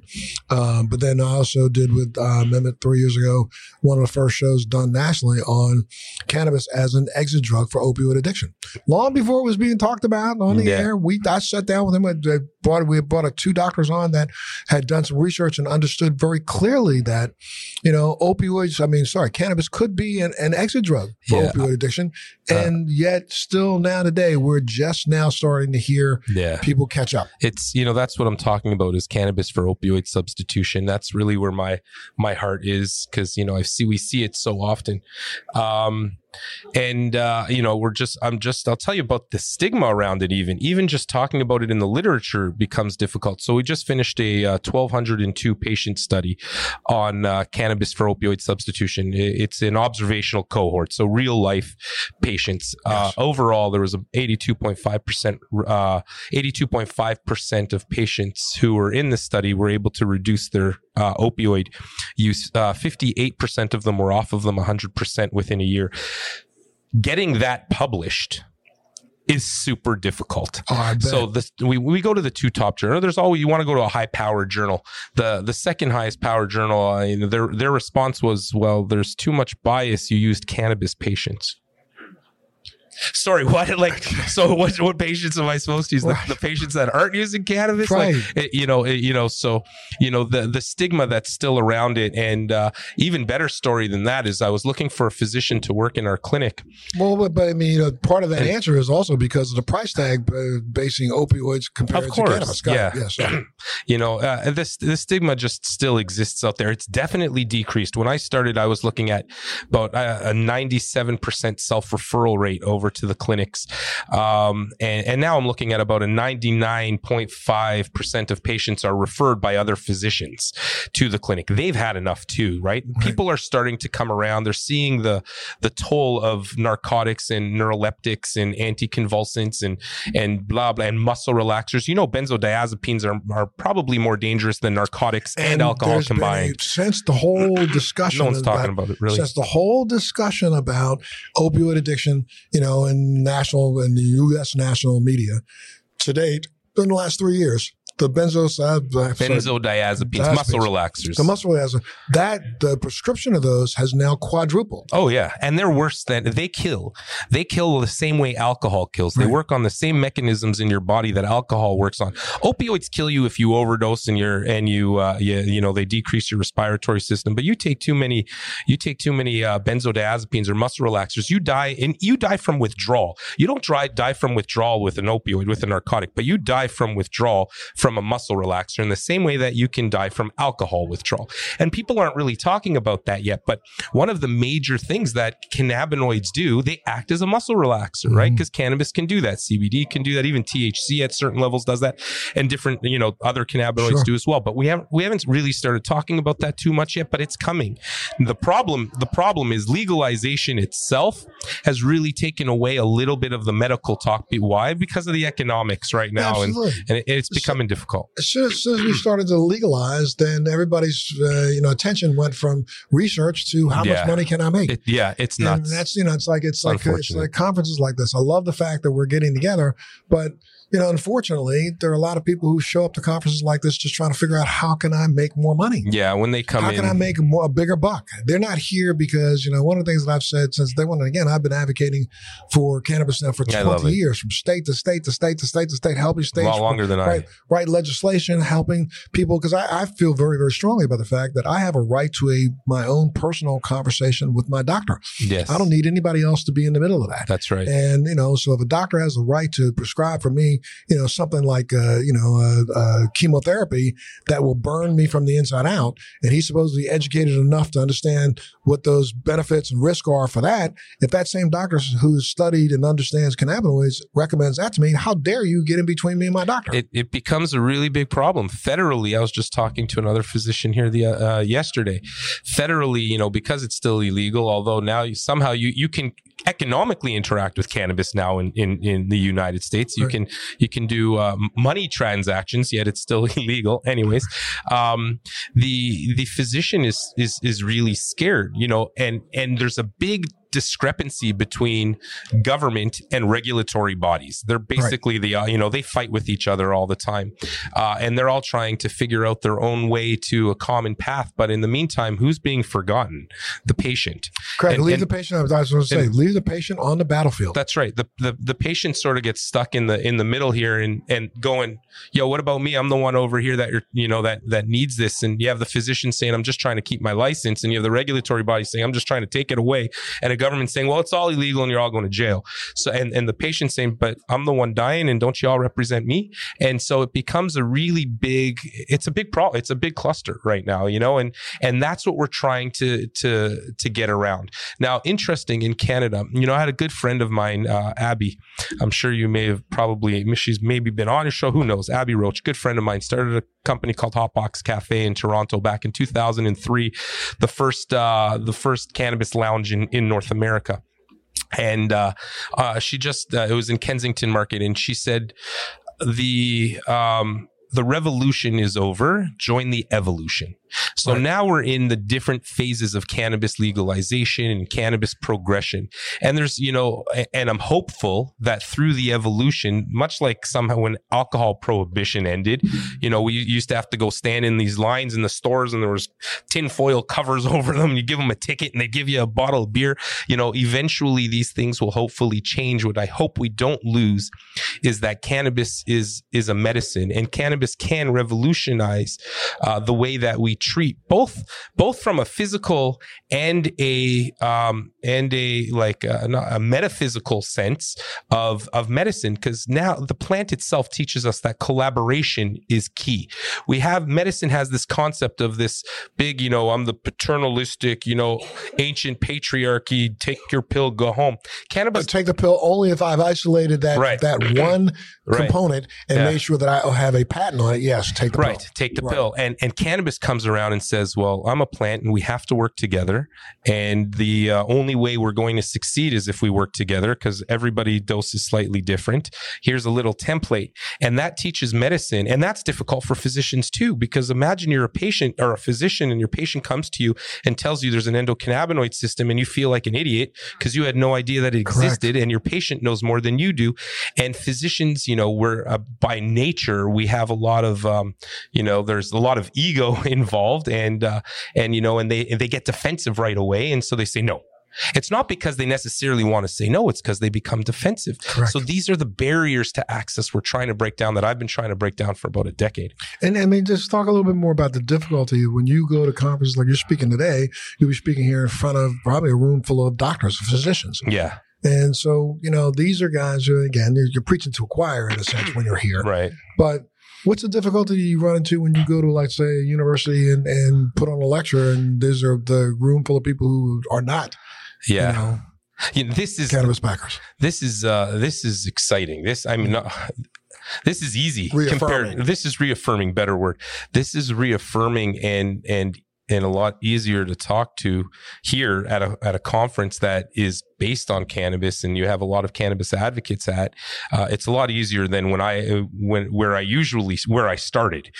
Um, but then I also did with uh, Mehmet three years ago, one of the first shows done nationally on cannabis as an exit drug for opioid addiction. Long before it was being talked about on the Yeah. air, we I sat down with him. I brought we brought uh, two doctors on that had done some research and understood very clearly that you know opioids. I mean, sorry, cannabis could be an, an exit drug for Yeah. opioid addiction, Uh, and yet still now today we're just now starting to hear Yeah. people catch up. it's you know that's what i'm talking about is cannabis for opioid substitution that's really where my my heart is because you know i see we see it so often um and uh, you know we're just i'm just i'll tell you about the stigma around it even. Even just talking about it in the literature becomes difficult. So we just finished a uh, 1202 patient study on uh, cannabis for opioid substitution. It's an observational cohort so real life patients. Uh, yes. overall there was a 82.5% 82.5% uh, of patients who were in the study were able to reduce their uh, opioid use 58% of them were off of them 100% within a year getting that published is super difficult. Oh, so this, we, we go to the two top journal. There's always you want to go to a high powered journal. The the second highest powered journal, uh, their their response was, well, there's too much bias. You used cannabis patients. Sorry, what? Like, so what? What patients am I supposed to use? The, the patients that aren't using cannabis, right? Like, it, you know, it, you know. So, you know, the the stigma that's still around it, and uh, even better story than that is, I was looking for a physician to work in our clinic. Well, but, but I mean, you know, part of that and, answer is also because of the price tag uh, basing opioids compared of course, to cannabis. Got yeah, yeah you know, uh, this this stigma just still exists out there. It's definitely decreased. When I started, I was looking at about uh, a ninety seven percent self referral rate over over to the clinics. Um, and, and now I'm looking at about a 99.5% of patients are referred by other physicians to the clinic. They've had enough too, right? right? People are starting to come around. They're seeing the, the toll of narcotics and neuroleptics and anticonvulsants and, and blah, blah, and muscle relaxers. You know, benzodiazepines are, are probably more dangerous than narcotics and, and alcohol combined. A, since the whole discussion, no one's about, talking about it really. Since the whole discussion about opioid addiction, you know, in national and the U.S. national media to date in the last three years the uh, benzodiazepines, muscle relaxers. The muscle relaxers. That the prescription of those has now quadrupled. Oh yeah, and they're worse than they kill. They kill the same way alcohol kills. They right. work on the same mechanisms in your body that alcohol works on. Opioids kill you if you overdose and you're and you uh, you, you know they decrease your respiratory system. But you take too many, you take too many uh, benzodiazepines or muscle relaxers, you die and you die from withdrawal. You don't die die from withdrawal with an opioid with a narcotic, but you die from withdrawal. From from a muscle relaxer in the same way that you can die from alcohol withdrawal. And people aren't really talking about that yet. But one of the major things that cannabinoids do, they act as a muscle relaxer, mm-hmm. right? Because cannabis can do that. CBD can do that. Even THC at certain levels does that. And different, you know, other cannabinoids sure. do as well. But we haven't, we haven't really started talking about that too much yet, but it's coming. The problem, the problem is legalization itself has really taken away a little bit of the medical talk. Why? Because of the economics right now. And, and it's becoming difficult. As soon, as, soon as we started to legalize, then everybody's uh, you know attention went from research to how yeah. much money can I make? It, yeah, it's not. That's you know it's like it's like it's like conferences like this. I love the fact that we're getting together, but you know, unfortunately, there are a lot of people who show up to conferences like this just trying to figure out how can I make more money. Yeah, when they come how in, can I make more, a bigger buck? They're not here because you know one of the things that I've said since they went. Again, I've been advocating for cannabis now for twenty years, from state to state to state to state to state, helping states a lot longer than write, I write legislation, helping people because I, I feel very very strongly about the fact that I have a right to a my own personal conversation with my doctor. Yes, I don't need anybody else to be in the middle of that. That's right. And you know, so if a doctor has the right to prescribe for me, you know, something like uh, you know uh, uh, chemotherapy that will burn me from the inside out, and he's supposed to be educated enough to understand what those benefits and risks are for that. If that same doctor who's studied and understands cannabinoids recommends that to me, how dare you get in between me and my doctor? It, it becomes a really big problem federally. I was just talking to another physician here the uh, yesterday. Federally, you know, because it's still illegal, although now you, somehow you you can economically interact with cannabis now in, in, in the United States. You right. can you can do uh, money transactions, yet it's still illegal. Anyways, um, the the physician is is is really scared, you know, and and there's a big discrepancy between government and regulatory bodies. They're basically right. the uh, you know they fight with each other all the time, uh, and they're all trying to figure out their own way to a common path. But in the meantime, who's being forgotten? The patient. Correct. And, leave and, the patient. I was going to say, and, leave the patient on the battlefield. That's right. The, the the patient sort of gets stuck in the in the middle here and and going, yo, what about me? I'm the one over here that you're you know that that needs this, and you have the physician saying, I'm just trying to keep my license, and you have the regulatory body saying, I'm just trying to take it away, and a government saying, well, it's all illegal and you're all going to jail. So, and, and the patient saying, but I'm the one dying and don't you all represent me? And so it becomes a really big, it's a big problem. It's a big cluster right now, you know, and, and that's what we're trying to, to, to get around. Now, interesting in Canada, you know, I had a good friend of mine, uh, Abi. I'm sure you may have probably, she's maybe been on your show. Who knows? Abi Roach, good friend of mine, started a company called Hotbox Cafe in Toronto back in 2003, the first, uh, the first cannabis lounge in, in North America and uh, uh, she just uh, it was in Kensington Market, and she said the um, the revolution is over. Join the evolution. So right. now we're in the different phases of cannabis legalization and cannabis progression. And there's, you know, and I'm hopeful that through the evolution, much like somehow when alcohol prohibition ended, you know, we used to have to go stand in these lines in the stores and there was tinfoil covers over them. You give them a ticket and they give you a bottle of beer. You know, eventually these things will hopefully change. What I hope we don't lose is that cannabis is, is a medicine and cannabis can revolutionize uh, the way that we treat both both from a physical and a um, and a like a, a metaphysical sense of of medicine because now the plant itself teaches us that collaboration is key. We have medicine has this concept of this big, you know, I'm the paternalistic, you know, ancient patriarchy. Take your pill, go home. Cannabis. Take the pill only if I've isolated that right. that one right. component and yeah. made sure that I have a patent on it. Yes, take the right. pill. Take the right. pill. And and cannabis comes around and says, "Well, I'm a plant, and we have to work together. And the uh, only way we're going to succeed is if we work together, because everybody doses slightly different. Here's a little template, and that teaches medicine, and that's difficult for physicians too, because imagine you're a patient or a physician, and your patient comes to you and tells you there's an endocannabinoid system, and you feel like an idiot because you had no idea that it existed, Correct. and your patient knows more than you do. And physicians, you know, we're uh, by nature we have a lot of, um, you know, there's a lot of ego involved, and uh, and you know, and they they get defensive right away, and so they say no. It's not because they necessarily want to say no, it's because they become defensive. Correct. So these are the barriers to access we're trying to break down that I've been trying to break down for about a decade. And I mean, just talk a little bit more about the difficulty when you go to conferences like you're speaking today, you'll be speaking here in front of probably a room full of doctors, and physicians. Yeah. And so, you know, these are guys who, again, you're, you're preaching to a choir in a sense when you're here. Right. But What's the difficulty you run into when you go to, like, say, a university and, and put on a lecture and there's a, the room full of people who are not, yeah. You know, you know, this is cannabis packers. This is uh, this is exciting. This I mean, uh, this is easy compared. This is reaffirming. Better word. This is reaffirming and and and a lot easier to talk to here at a at a conference that is based on cannabis and you have a lot of cannabis advocates at, uh, it's a lot easier than when I when where I usually where I started.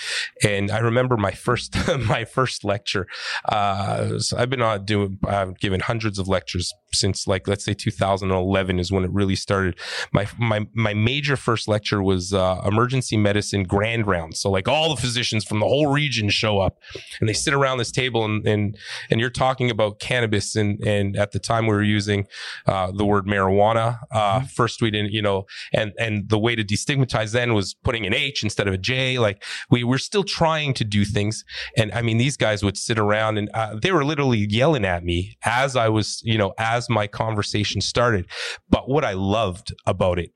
And I remember my first my first lecture. Uh, so I've been on doing I've given hundreds of lectures since like let's say 2011 is when it really started. My my my major first lecture was uh, emergency medicine grand round. So like all the physicians from the whole region show up and they sit around this table and and and you're talking about cannabis and and at the time we were using uh, the word marijuana. Uh, mm-hmm. First, we didn't, you know, and and the way to destigmatize then was putting an H instead of a J. Like we were still trying to do things, and I mean, these guys would sit around and uh, they were literally yelling at me as I was, you know, as my conversation started. But what I loved about it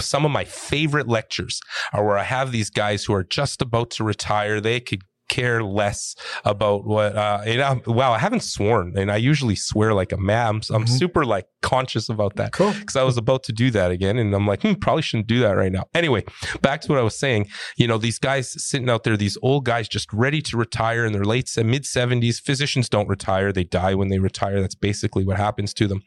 some of my favorite lectures are where I have these guys who are just about to retire. They could care less about what uh and I'm, wow i haven't sworn and i usually swear like a man. I'm, I'm mm-hmm. super like conscious about that cool. because i was about to do that again and i'm like hmm, probably shouldn't do that right now. Anyway back to what i was saying. You know these guys sitting out there these old guys just ready to retire in their late mid 70s physicians don't retire. They die when they retire. That's basically what happens to them.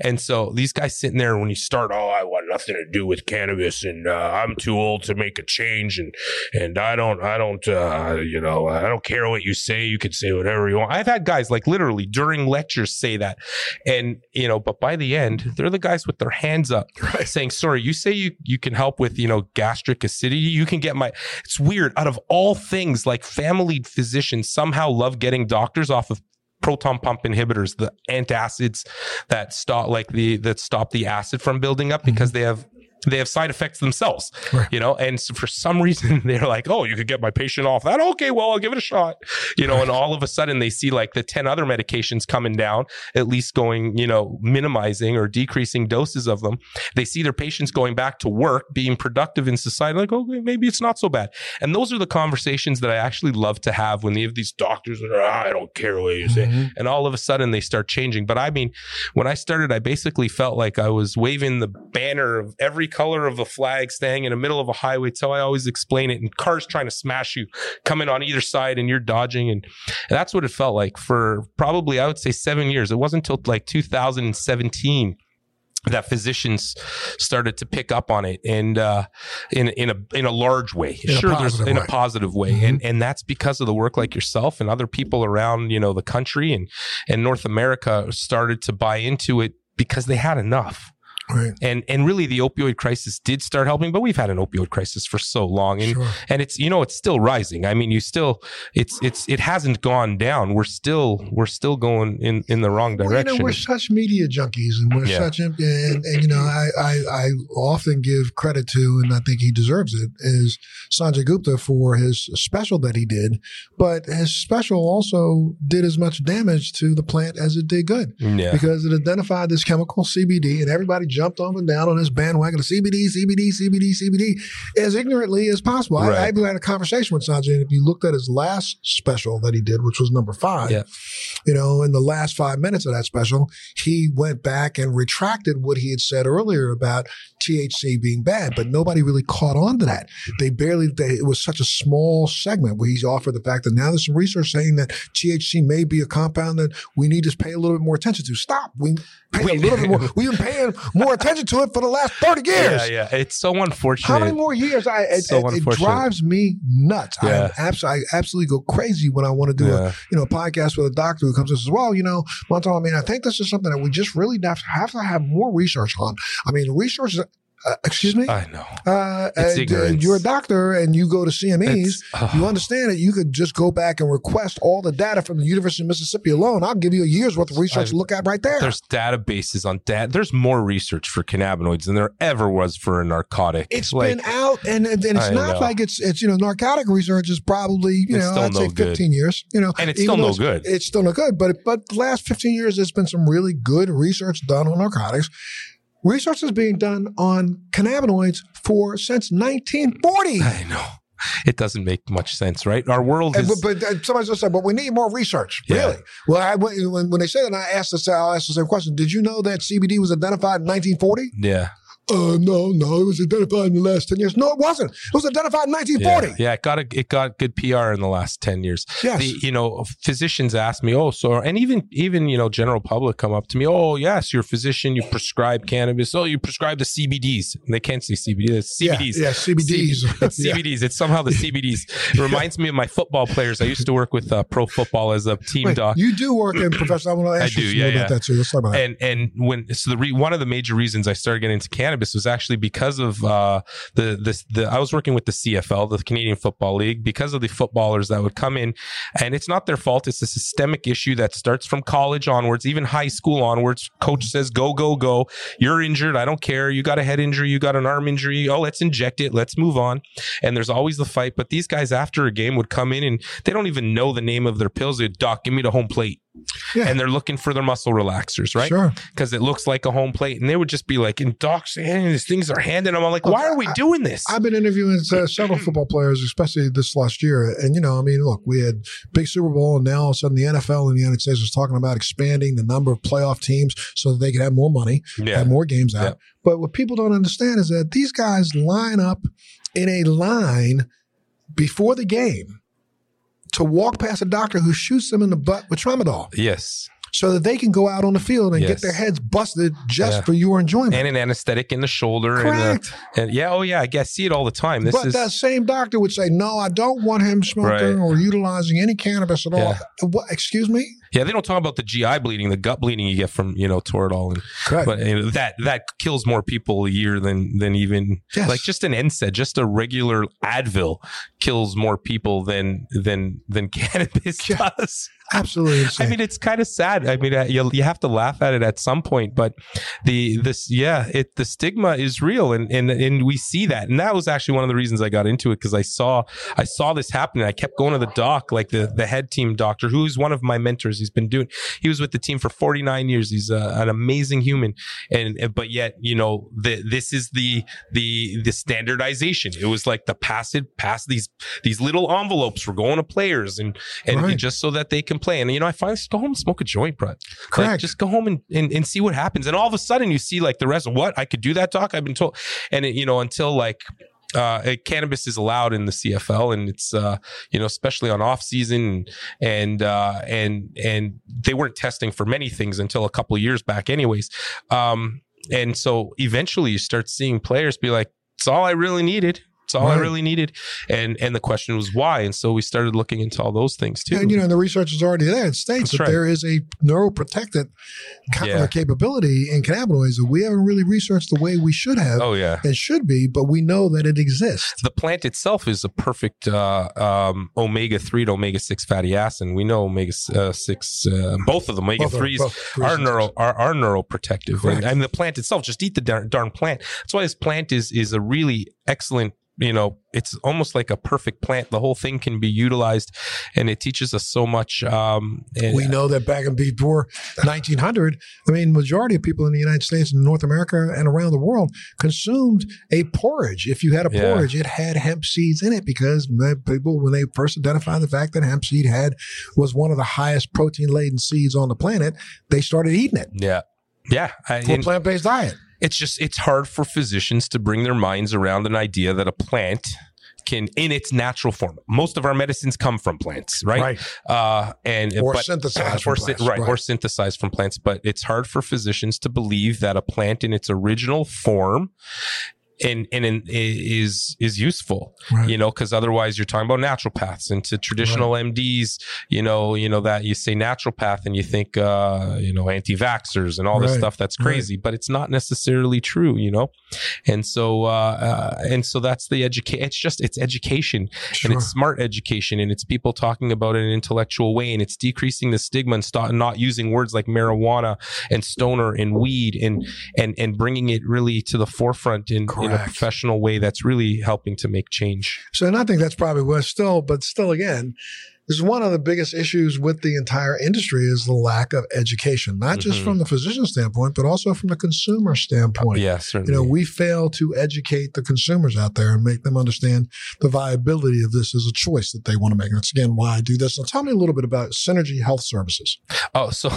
And so these guys sitting there when you start oh i want nothing to do with cannabis and uh, i'm too old to make a change and and i don't i don't uh, you know I don't care what you say. You can say whatever you want. I've had guys like literally during lectures say that. And, you know, but by the end, they're the guys with their hands up right. saying, sorry, you say you, you can help with, you know, gastric acidity. You can get my, it's weird. Out of all things, like family physicians somehow love getting doctors off of proton pump inhibitors, the antacids that stop like the that stop the acid from building up because mm-hmm. they have they have side effects themselves, Right. you know. And so for some reason, they're like, "Oh, you could get my patient off that. Okay, well, I'll give it a shot," you know. And all of a sudden, they see like the ten other medications coming down, at least going, you know, minimizing or decreasing doses of them. They see their patients going back to work, being productive in society. Like, okay, maybe it's not so bad. And those are the conversations that I actually love to have when they have these doctors that are, "Ah, I don't care what you say, Mhm. and all of a sudden they start changing. But I mean, when I started, I basically felt like I was waving the banner of every color of a flag, staying in the middle of a highway. How I always explain it. And cars trying to smash you, coming on either side, and you're dodging. And, and that's what it felt like for probably, I would say, seven years. It wasn't until like 2017 that physicians started to pick up on it and uh, in in a in a large way. In sure, there's in way. a positive way, Mhm. and and that's because of the work like yourself and other people around you know the country and and North America started to buy into it because they had enough. Right. And and really the opioid crisis did start helping, but we've had an opioid crisis for so long. And Sure. and it's you know it's still rising. I mean, you still it's it's it hasn't gone down. We're still we're still going in in the wrong Well, you direction. know, we're such media junkies, and we're Yeah. such, and, and you know, I, I I often give credit to, and I think he deserves it, is Sanjay Gupta for his special that he did. But his special also did as much damage to the plant as it did good yeah. because it identified this chemical CBD, and everybody jumped up and down on this bandwagon of CBD, CBD, CBD, CBD, as ignorantly as possible. I, Right. I even had a conversation with Sanjay, and if you looked at his last special that he did, which was number five, Yeah. you know, in the last five minutes of that special, he went back and retracted what he had said earlier about THC being bad, but nobody really caught on to that. They barely, they, it was such a small segment where he's offered the fact that now there's some research saying that THC may be a compound that we need to pay a little bit more attention to. Stop. We pay a little bit more. We've been paying more attention to it for the last 30 years. Yeah, yeah. It's so unfortunate. How many more years? I it, So it- it drives me nuts. Yeah. I, absolutely, I absolutely go crazy when I want to do a you know a podcast with a doctor who comes and says, "Well, you know, Montel, I mean, I think this is something that we just really have to have, to have more research on." I mean, research. is- Uh, excuse me. I know. Uh, It's uh, ignorance. you're a doctor and you go to CMEs. Oh. You understand that you could just go back and request all the data from the University of Mississippi alone. I'll give you a year's worth of research to I've- look at right there. There's databases on that. There's more research for cannabinoids than there ever was for a narcotic. It's like, been out, and, and, and it's I not know. like it's it's you know narcotic research is probably you It's know I'd say no good. 15 years, you know, and it's still no it's- good. It's still no good, but but the last 15 years, there's been some really good research done on narcotics. Research is being done on cannabinoids for since 1940. I know. It doesn't make much sense, right? Our world And, is. but, but uh, somebody's just said, but we need more research. Yeah. Really? Well, I, when, when they said that, I asked I'll ask the same question. Did you know that CBD was identified in 1940? yeah. Uh, no, no, it was identified in the last 10 years. No, it wasn't. It was identified in 1940. yeah, it got a, it got good PR in the last ten years. Yes. The, you know, physicians ask me, oh, so, and even even you know, general public come up to me, oh, yes, you're a physician, you prescribe cannabis, oh, you prescribe the CBDs. And they can't say CBD, it's Yeah, CBDs. yeah, CBDs. It's Yeah. CBDs. It's somehow the CBDs. It reminds me of my football players. I used to work with uh, pro football as a team Wait, doc. you do work in professional. I want to ask I you do, yeah, yeah. about that too. Let's talk about that. and and when so the re, one of the major reasons I started getting into cannabis was actually because of uh, the this the I was working with the CFL, the Canadian Football League, because of the footballers that would come in, and it's not their fault. It's a systemic issue that starts from college onwards, even high school onwards. Coach says, "Go, go, go! You're injured. I don't care. You got a head injury. You got an arm injury. Oh, let's inject it. Let's move on." And there's always the fight. But these guys, after a game, would come in and they don't even know the name of their pills. They doc, give me the home plate. Yeah. And they're looking for their muscle relaxers, right? Sure. because it looks like a home plate. And they would just be like, and docs, hey, these things are handing them. I'm like, why are we doing this? I've been interviewing uh, several football players, especially this last year. And, you know, I mean, look, we had big Super Bowl, and now all of a sudden the NFL in the United States was talking about expanding the number of playoff teams so that they could have more money, yeah. have more games out. Yeah. But what people don't understand is that these guys line up in a line before the game to walk past a doctor who shoots them in the butt with tramadol Yes. so that they can go out on the field and Yes. get their heads busted just Yeah. for your enjoyment. And an anesthetic in the shoulder. Correct. And, uh, and yeah, oh yeah, I guess see it all the time. This but is that same doctor would say, "No, I don't want him smoking Right. or utilizing any cannabis at all." What? Excuse me. Yeah, they don't talk about the GI bleeding, the gut bleeding you get from you know Toradol, and Correct. but you know, that that kills more people a year than than even Yes. like just an NSAID, just a regular Advil kills more people than than than cannabis Yeah. does. Absolutely I mean, it's kind of sad. I mean, uh, you you have to laugh at it at some point, but the this yeah, it the stigma is real, and and and we see that, and that was actually one of the reasons I got into it because I saw I saw this happening. I kept going to the doc, like the the head team doctor, who's one of my mentors. He's been doing. He was with the team for 49 years. He's uh, an amazing human, and but yet you know the, this is the the the standardization. It was like the pass it pass these these little envelopes were going to players, and and Right. just so that they can play. And you know, I finally just go home and smoke a joint. Like, Correct. just go home and, and and see what happens. And all of a sudden, you see like the rest. Of what I could do that, doc. I've been told, and it, you know, until like. Uh, cannabis is allowed in the CFL, and it's uh, you know especially on off season, and uh, and and they weren't testing for many things until a couple years back, anyways. Um, and so eventually, you start seeing players be like, "It's all I really needed. It's all I really needed." And and the question was why, and so we started looking into all those things too. and you know, the research is already there. It states That's that right. there is a neuroprotectant Yeah. capability in cannabinoids that we haven't really researched the way we should have oh yeah. and should be, but we know that it exists. the plant itself is a perfect uh, um, omega three to omega six fatty acid. We know omega uh, six, uh, both of them, omega threes are neuro are, are neuroprotective, and, and the plant itself. Just eat the darn, darn plant. That's why this plant is is a really excellent. You know, it's almost like a perfect plant. The whole thing can be utilized, and it teaches us so much. Um, and- We know that back in before 1900, I mean, majority of people in the United States and North America and around the world consumed a porridge. If you had a Yeah. porridge, it had hemp seeds in it because people, when they first identified the fact that hemp seed had was one of the highest protein laden seeds on the planet, they started eating it yeah, yeah. I, for a plant based diet. It's just it's hard for physicians to bring their minds around an idea that a plant can in its natural form most of our medicines come from plants right, uh and Or but- synthesized or plants, right, right. or synthesized from plants but it's hard for physicians to believe that a plant in its original form and and, and is is useful Right. you know because otherwise you're talking about naturopaths and to traditional mds you know you know that you say naturopath and you think uh you know anti-vaxxers and all this stuff that's Right. crazy but it's not necessarily true you know and so uh, uh and so that's the educate it's just it's education Sure. and it's smart education and it's people talking about it in an intellectual way and it's decreasing the stigma and stop, not using words like marijuana and stoner and weed and and and bringing it really to the forefront in, in a professional way that's really helping to make change. So, and I think that's probably what still, but still, again, is one of the biggest issues with the entire industry is the lack of education, not just Mhm. from the physician standpoint, but also from the consumer standpoint. yeah You know, we fail to educate the consumers out there and make them understand the viability of this as a choice that they want to make. That's again why I do this. Now, tell me a little bit about Synergy Health Services. Oh, so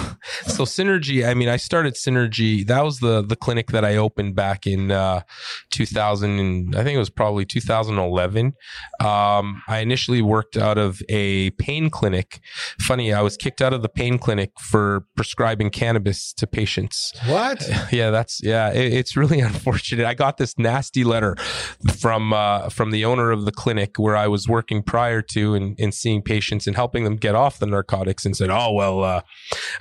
so Synergy. I mean, I started Synergy. That was the the clinic that I opened back in uh, 2000. And I think it was probably 2011. Um, I initially worked out of a pain clinic. Funny, I was kicked out of the pain clinic for prescribing cannabis to patients. What? Yeah, that's yeah. It, it's really unfortunate. I got this nasty letter from uh, from the owner of the clinic where I was working prior to and, and seeing patients and helping them get off the narcotics, and said, "Oh well, uh,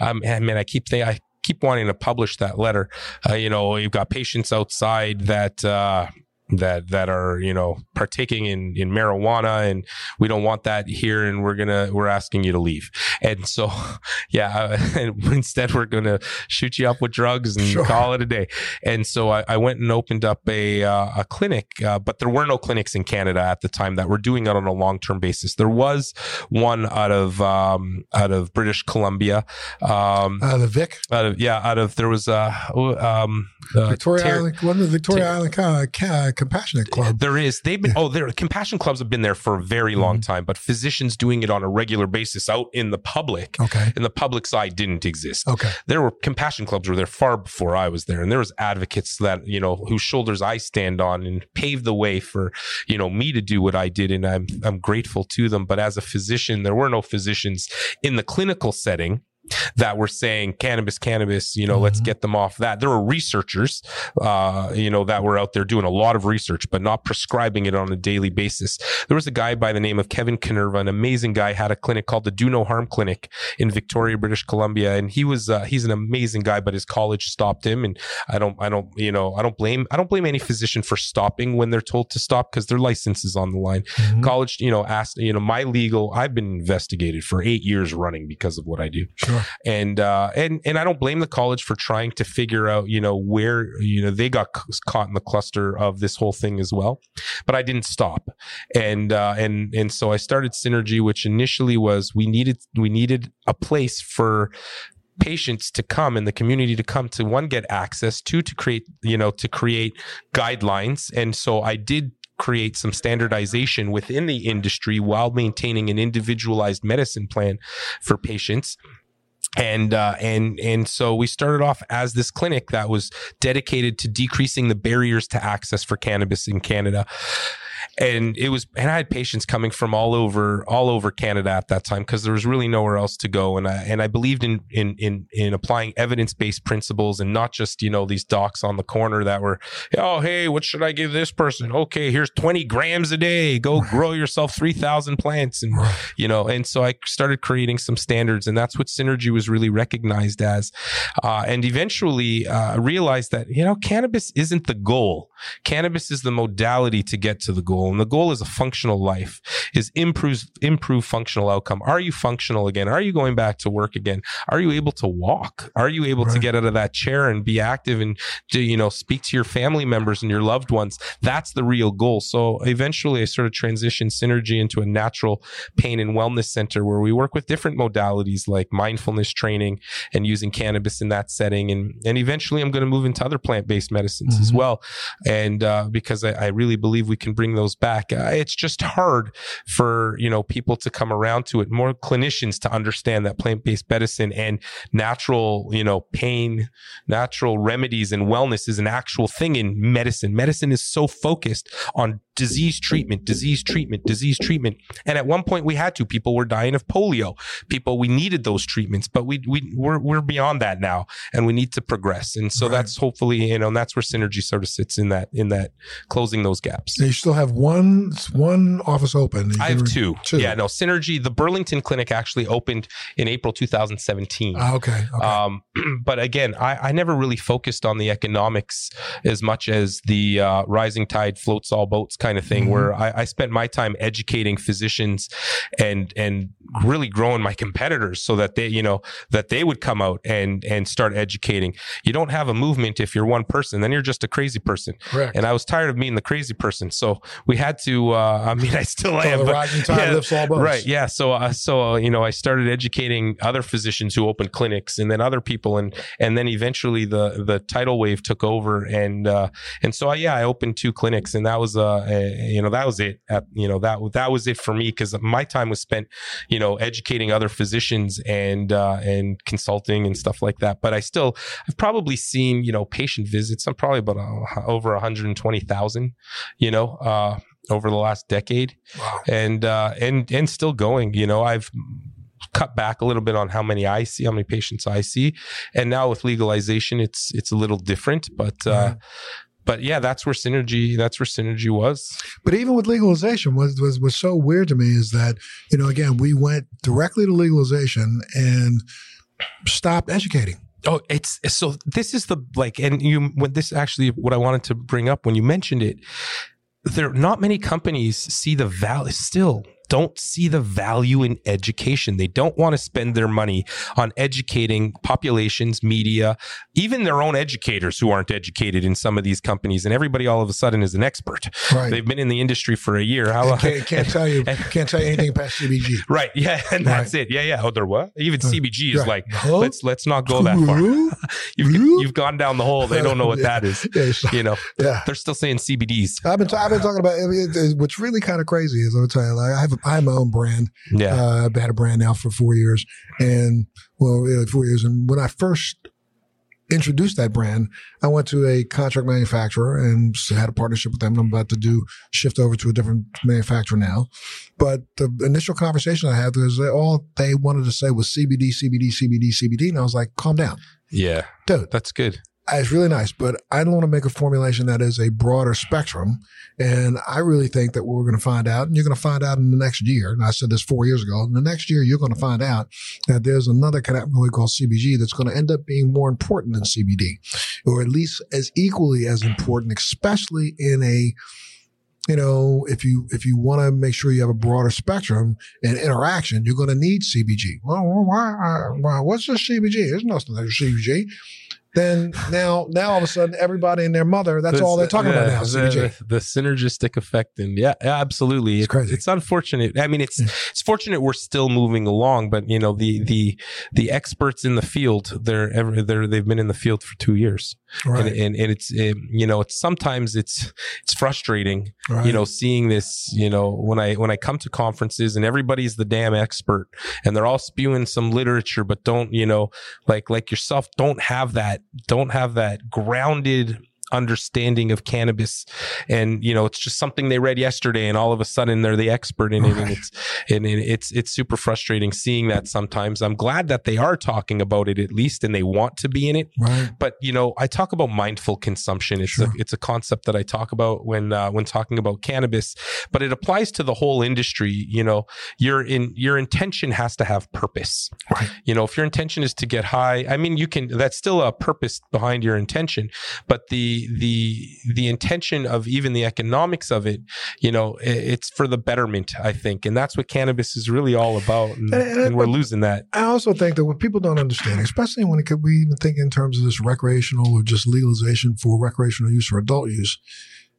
um, I mean, I keep think I keep wanting to publish that letter. Uh, you know, you've got patients outside that." Uh, that that are you know partaking in in marijuana and we don't want that here and we're gonna we're asking you to leave. And so yeah uh, and instead we're gonna shoot you up with drugs and Sure. call it a day. And so I, I went and opened up a uh, a clinic uh, but there were no clinics in Canada at the time that were doing it on a long term basis. There was one out of um, out of British Columbia um, Uh, the Vic, out of yeah out of there was uh, um, uh, Victoria Ter- Island, one of the Victoria Ter- Island Ca- Compassionate Club. there is. They've been. Oh, there. Compassion clubs have been there for a very long Mm-hmm. time, but physicians doing it on a regular basis out in the public, Okay. in the public side didn't exist. Okay. There were compassion clubs were there far before I was there, and there was advocates that you know whose shoulders I stand on and paved the way for you know me to do what I did, and I'm I'm grateful to them. But as a physician, there were no physicians in the clinical setting that were saying cannabis, cannabis, you know, let's Mhm. get them off that. There were researchers, uh, you know, that were out there doing a lot of research, but not prescribing it on a daily basis. There was a guy by the name of Kevin Kinerva, an amazing guy, had a clinic called the Do No Harm Clinic in Victoria, British Columbia. And he was, uh, he's an amazing guy, but his college stopped him. And I don't, I don't, you know, I don't blame, I don't blame any physician for stopping when they're told to stop because their license is on the line Mhm. college you know asked you know my legal i've been investigated for eight years running because of what i do Sure. And uh and and i don't blame the college for trying to figure out you know where you know they got c- caught in the cluster of this whole thing as well but i didn't stop. And uh and and so i started synergy which initially was we needed we needed a place for patients to come and the community to come to one get access two to create you know to create guidelines. And so i did create some standardization within the industry while maintaining an individualized medicine plan for patients and uh, and and so we started off as this clinic that was dedicated to decreasing the barriers to access for cannabis in Canada. And it was, and I had patients coming from all over, all over Canada at that time because there was really nowhere else to go. And I, and I believed in, in, in, in applying evidence based principles and not just, you know, these docs on the corner that were, oh, hey, what should I give this person? Okay, here's 20 grams a day. Go grow yourself 3,000 plants. And you know and so i started creating some standards and that's what synergy was really recognized as uh, and eventually uh, realized that you know cannabis isn't the goal cannabis is the modality to get to the goal and the goal is a functional life is improve improve functional outcome. Are you functional again? Are you going back to work again? Are you able to walk? Are you able to get out of that chair and be active and to you know speak to your family members and your loved ones? That's the real goal. So eventually i sort of transitioned synergy into a natural pain and wellness center where we work with different modalities like mindfulness training and using cannabis in that setting. And and eventually i'm going to move into other plant-based medicines as Mhm. well. And uh, because I, I really believe we can bring those back. Uh, it's just hard for you know people to come around to it more clinicians to understand that plant-based medicine and natural you know pain natural remedies and wellness is an actual thing in medicine. Medicine is so focused on disease treatment disease treatment disease treatment and at one point we had to people were dying of polio people we needed those treatments but we we we're, we're beyond that now and we need to progress and so Right. that's hopefully you know and that's where synergy sort of sits in that in that closing those gaps you still have one one office open. I have two. two. Yeah, no, Synergy, the Burlington clinic actually opened in April 2017. Ah, okay. Okay. Um, but again, I, I never really focused on the economics as much as the uh, rising tide floats all boats kind of thing, Mhm. where I, I spent my time educating physicians and and really growing my competitors so that they you know that they would come out and and start educating. You don't have a movement if you're one person, then you're just a crazy person. Correct. And I was tired of being the crazy person, so we had to. Uh, I mean, I still So am. but- yeah. Right. Yeah. So, uh, so uh, you know, I started educating other physicians who opened clinics, and then other people, and and then eventually the the tidal wave took over, and uh, and so I, yeah, I opened two clinics, and that was uh you know that was it. At, you know that that was it for me because my time was spent, you know, educating other physicians and uh, and consulting and stuff like that. But I still, I've probably seen you know patient visits. I'm probably about uh, over 120,000, you know. Uh, over the last decade, Wow. and uh, and and still going. You know, I've cut back a little bit on how many I see, how many patients I see, and now with legalization, it's it's a little different. But uh. But yeah, that's where synergy. That's where synergy was. But even with legalization, what was was so weird to me is that you know again we went directly to legalization and stopped educating. Oh, it's so. This is the like, and you. When this actually, what I wanted to bring up when you mentioned it, there not many companies see the value. Still, don't see the value in education. They don't want to spend their money on educating populations, media, even their own educators who aren't educated in some of these companies. And everybody all of a sudden is an expert. Right. They've been in the industry for a year. How And can't, can't tell you can't tell you anything past CBG. Right. Yeah. And that's it. Yeah. Yeah. Oh, there what? Even Uh, CBG is right. like, Huh? let's let's not go that far. You've you've gone down the hole. They don't know what Yeah. that is. Yeah, You know, yeah. they're still saying CBDs. I've been I've been talking about I mean, it- it- what's really kind of crazy is I'll tell you like I have I have my own brand. Yeah. Uh, I've had a brand now for four years, and well, four years. And when I first introduced that brand, I went to a contract manufacturer and had a partnership with them. I'm about to do shift over to a different manufacturer now. But the initial conversation I had was that all they wanted to say was CBD, CBD, CBD, CBD. And I was like, calm down. Yeah. Dude, That's good. It's really nice, but I don't want to make a formulation that is a broader spectrum. And I really think that what we're going to find out, and you're going to find out in the next year, and I said this four years ago, in the next year, you're going to find out that there's another cannabinoid called CBG that's going to end up being more important than CBD, or at least as equally as important, especially in a you know, if you if you want to make sure you have a broader spectrum and interaction, you're going to need CBG. Well, why, uh, why? What's the CBG? There's nothing like CBG. Then now, now all of a sudden, everybody and their mother, that's all they're talking about now. The, the, the synergistic effect, and yeah, yeah, absolutely. It's It- crazy. It's unfortunate. I mean, it's it's fortunate we're still moving along, but you know, the the the experts in the field, they're ever they're they've been in the field for two years, Right. and, and and it's it, you know, it's sometimes it's it's frustrating right. you know seeing this you know when i when i come to conferences and everybody's the damn expert and they're all spewing some literature but don't you know like like yourself don't have that don't have that grounded understanding of cannabis. And you know it's just something they read yesterday and all of a sudden they're the expert in it and it's and it's it's super frustrating seeing that sometimes. I'm glad that they are talking about it at least and they want to be in it. Right. but you know i talk about mindful consumption. It's Sure. a it's a concept that i talk about when uh, when talking about cannabis but it applies to the whole industry. You know your in your intention has to have purpose. Right. you know if your intention is to get high i mean you can that's still a purpose behind your intention but the the the intention of even the economics of it you know it's for the betterment i think. And that's what cannabis is really all about. And, And- and- and we're uh, losing that. I also think that what people don't understand, especially when it could, we even think in terms of this recreational or just legalization for recreational use or adult use,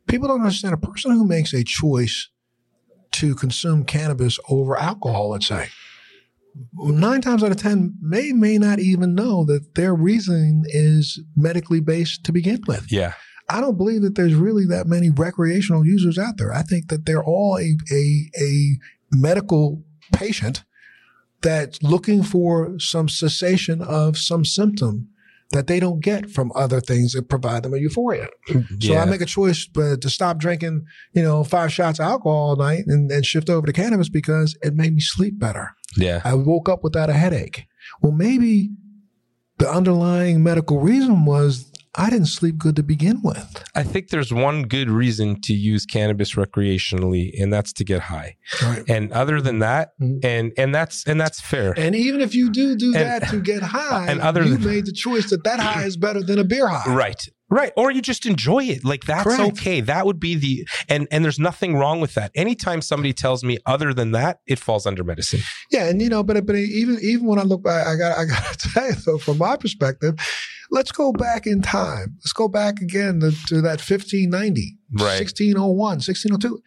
people don't understand a person who makes a choice to consume cannabis over alcohol, let's say, nine times out of 10 may, may not even know that their reasoning is medically based to begin with. yeah I don't believe that there's really that many recreational users out there. I think that they're all a a, a medical patient that's looking for some cessation of some symptom that they don't get from other things that provide them a euphoria. So I make a choice but to stop drinking, you know, five shots of alcohol all night and, and shift over to cannabis because it made me sleep better. yeah I woke up without a headache. Well, maybe the underlying medical reason was I didn't sleep good to begin with. I think there's one good reason to use cannabis recreationally, and that's to get high. Right. And other than that, Mhm. and and that's and that's fair. And even if you do do And- that to get high, and other you than- made the choice that that high is better than a beer high. Right. Right. Or you just enjoy it. Like that's Correct. okay. That would be the and and there's nothing wrong with that. Anytime somebody tells me other than that, it falls under medicine. Yeah, and you know, but but even even when I look back, I got I got to tell you though, from my perspective, let's go back in time. Let's go back again to, to that 1590, Right. 1601, 1602.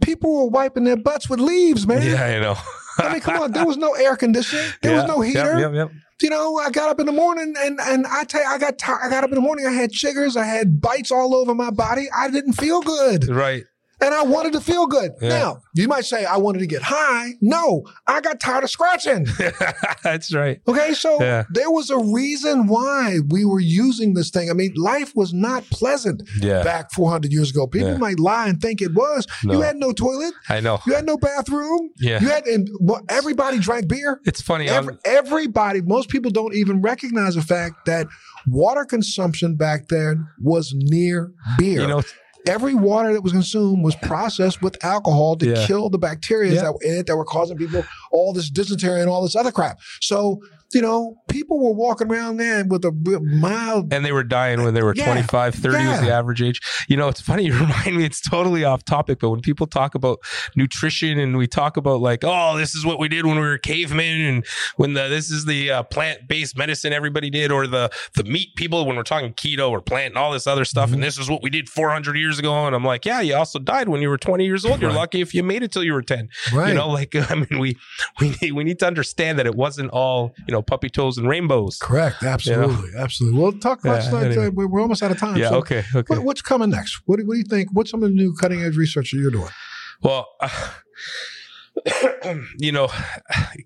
People were wiping their butts with leaves, man. Yeah, I know. I mean, come on. There was no air conditioning. There was no heater. Yep, yep, You know, I got up in the morning and and I tell you, I got tired. I got up in the morning. I had chiggers. I had bites all over my body. I didn't feel good, Right. And I wanted to feel good. Yeah. Now, you might say I wanted to get high. No, I got tired of scratching. that's right. Okay, so Yeah. there was a reason why we were using this thing. I mean, life was not pleasant Yeah. back 400 years ago. People might lie and think it was. No. You had no toilet. I know. You had no bathroom. Yeah. You had, and everybody drank beer. It's funny. Every, um, everybody, most people don't even recognize the fact that water consumption back then was near beer. you know, Every water that was consumed was processed with alcohol to Yeah. kill the bacteria Yeah. that were in it that were causing people all this dysentery and all this other crap. So, you know, people were walking around there with a mild. and they were dying when they were Yeah. 25 30 was the average age you know it's funny you remind me it's totally off topic but when people talk about nutrition and we talk about like oh this is what we did when we were cavemen and when the this is the uh, plant-based medicine everybody did or the the meat people when we're talking keto or plant and all this other stuff Mm-hmm. and this is what we did 400 years ago and i'm like yeah you also died when you were 20 years old you're Right. lucky if you made it till you were 10 Right. you know like i mean we we need, we need to understand that it wasn't all you know puppy toes and rainbows Correct. Absolutely. Absolutely. We'll talk. let's Yeah, anyway. uh, we're almost out of time. yeah so okay okay What, what's coming next? What do, what do you think? What's some of the new cutting edge research that you're doing? Well, you know,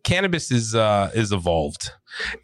cannabis is uh, is evolved,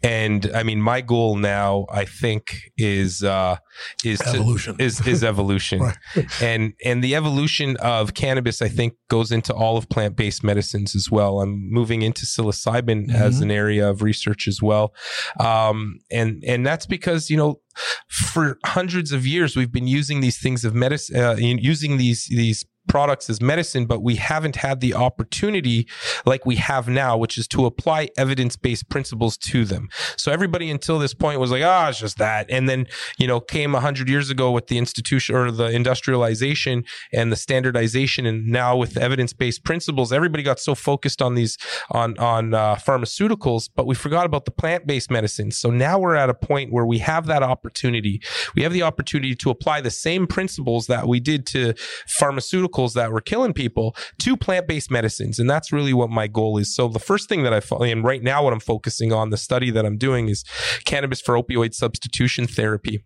and I mean, my goal now, I think, is uh, is Evolution. to, is is evolution, Right. and and the evolution of cannabis, I think, goes into all of plant based medicines as well. I'm moving into psilocybin as Mhm. an area of research as well, um, and and that's because you know for hundreds of years we've been using these things of medicine uh, using these these products as medicine but we haven't had the opportunity like we have now which is to apply evidence-based principles to them. So everybody until this point was like ah it's just that. And then you know came 100 years ago with the institution or the industrialization and the standardization and now with evidence-based principles everybody got so focused on these on on uh, pharmaceuticals but we forgot about the plant-based medicines. So now we're at a point where we have that opportunity. We have the opportunity to apply the same principles that we did to pharmaceuticals that were killing people to plant-based medicines. And that's really what my goal is. So the first thing that i and right now what i'm focusing on the study that i'm doing is cannabis for opioid substitution therapy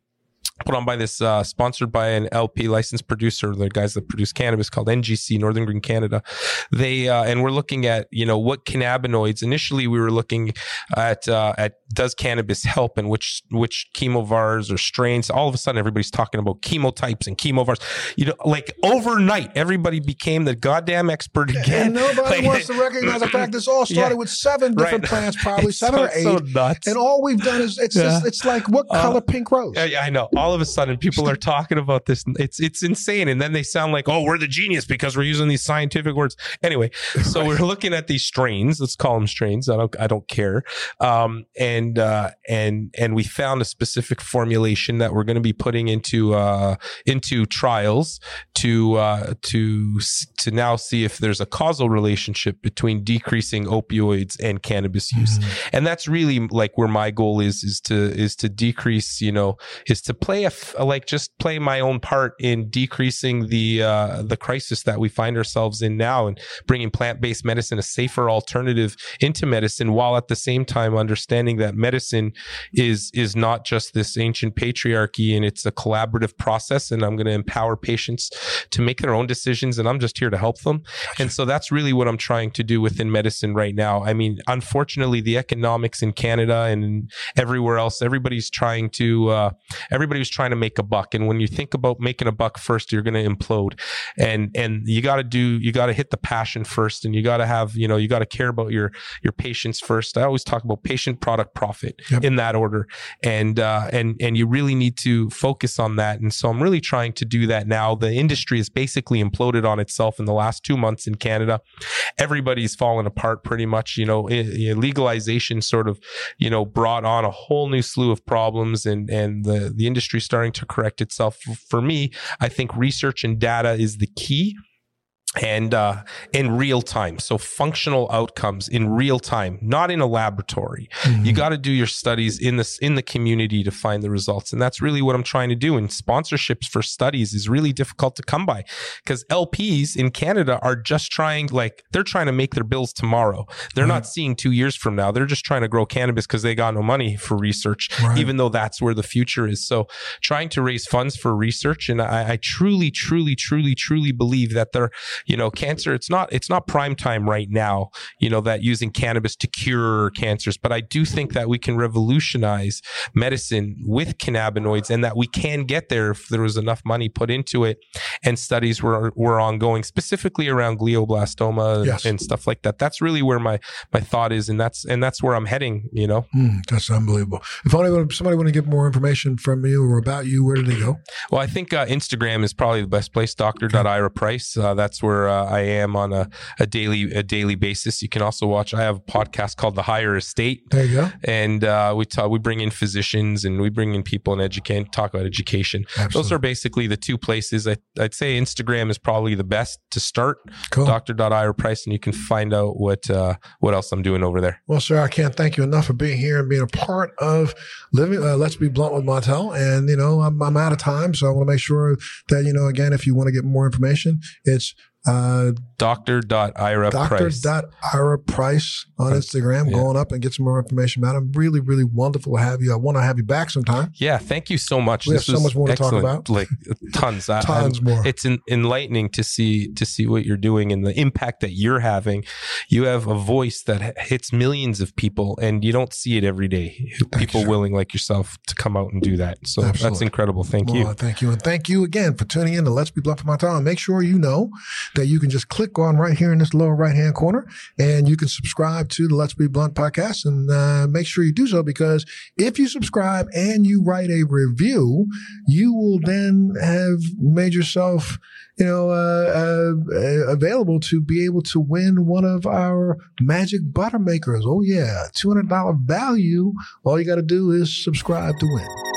put on by this uh, sponsored by an LP licensed producer, the guys that produce cannabis called NGC Northern Green Canada. They uh, and we're looking at you know what cannabinoids. Initially, we were looking at uh, at does cannabis help and which which chemovars or strains. All of a sudden, everybody's talking about chemotypes and chemovars. You know, like overnight, everybody became the goddamn expert again. And nobody Like- wants to recognize the fact this all started Yeah. with seven different Right. plants, probably It's seven so- or eight. so nuts. and all we've done is it's Yeah. just, it's like what Uh, color pink rose? Yeah, yeah, I know. All of a sudden, people are talking about this. It's it's insane, and then they sound like, "Oh, we're the genius because we're using these scientific words." Anyway, so we're looking at these strains. Let's call them strains. I don't I don't care. Um, and uh, and and we found a specific formulation that we're going to be putting into uh, into trials to uh, to to now see if there's a causal relationship between decreasing opioids and cannabis use and that's really like where my goal is is to is to decrease you know is to play a f- like just play my own part in decreasing the uh the crisis that we find ourselves in now and bringing plant-based medicine a safer alternative into medicine while at the same time understanding that medicine is is not just this ancient patriarchy and it's a collaborative process and I'm going to empower patients to make their own decisions and I'm just here to help them and so that's really what I'm trying to do within medicine right now. I mean, unfortunately, the economics in Canada and everywhere else, everybody's trying to, uh, everybody's trying to make a buck. And when you think about making a buck first, you're going to implode. And, and you got to do, you got to hit the passion first and you got to have, you know, you got to care about your, your patients first. I always talk about patient, product, profit Yep. in that order. And, uh, and, and you really need to focus on that. And so I'm really trying to do that now. The industry has basically imploded on itself in the last two months in Canada. Everybody's fallen apart pretty much. You know, legalization sort of, you know, brought on a whole new slew of problems and, and the, the industry starting to correct itself. For me, I think research and data is the key and uh, in real time. So functional outcomes in real time, not in a laboratory. You got to do your studies in this in the community to find the results, and that's really what I'm trying to do. And sponsorships for studies is really difficult to come by because LPs in Canada are just trying like they're trying to make their bills tomorrow. They're not seeing two years from now. They're just trying to grow cannabis because they got no money for research, Right. even though that's where the future is. So trying to raise funds for research, and I, I truly, truly, truly, truly believe that they're you know cancer it's not it's not prime time right now you know that using cannabis to cure cancers but i do think that we can revolutionize medicine with cannabinoids and that we can get there if there was enough money put into it and studies were were ongoing specifically around glioblastoma Yes. and stuff like that that's really where my my thought is and that's and that's where i'm heading you know Mm, that's unbelievable. If only somebody want to get more information from you or about you, where do they go? Well, I think uh, Instagram is probably the best place. Dr. Ira Price. Uh, that's where uh, I am on a, a daily a daily basis. You can also watch. I have a podcast called The Higher Estate, There you go. and uh, we talk. We bring in physicians and we bring in people and educate talk about education. Those are basically the two places. I, I'd say Instagram is probably the best to start. Cool. Dr. Price, and you can find out what uh, what else I'm doing over there. Well, sir, I can't thank you enough for being here and being a part of living. Uh, Let's be blunt with Montel. And, you know, I'm, I'm out of time. So I want to make sure that, you know, again, if you want to get more information, it's Uh, Dr.ira Price. Dr.ira Price on Instagram. Yeah. Going up and get some more information about him. Really, really wonderful to have you. I want to have you back sometime. Yeah, thank you so much. We have so much more to talk about. Like tons, Tons I'm- more. It's en- enlightening to see to see what you're doing and the impact that you're having. You have a voice that hits millions of people, and you don't see it every day. people sir. willing like yourself to come out and do that. So that's incredible. Thank Well, you. Thank you. And thank you again for tuning in to Let's Be for My Time. Make sure you know that you can just click on right here in this lower right hand corner and you can subscribe to the Let's Be Blunt podcast. And uh, make sure you do so because if you subscribe and you write a review, you will then have made yourself, you know, uh, uh, available to be able to win one of our magic butter makers. Oh, yeah. $200 value. All you got to do is subscribe to win.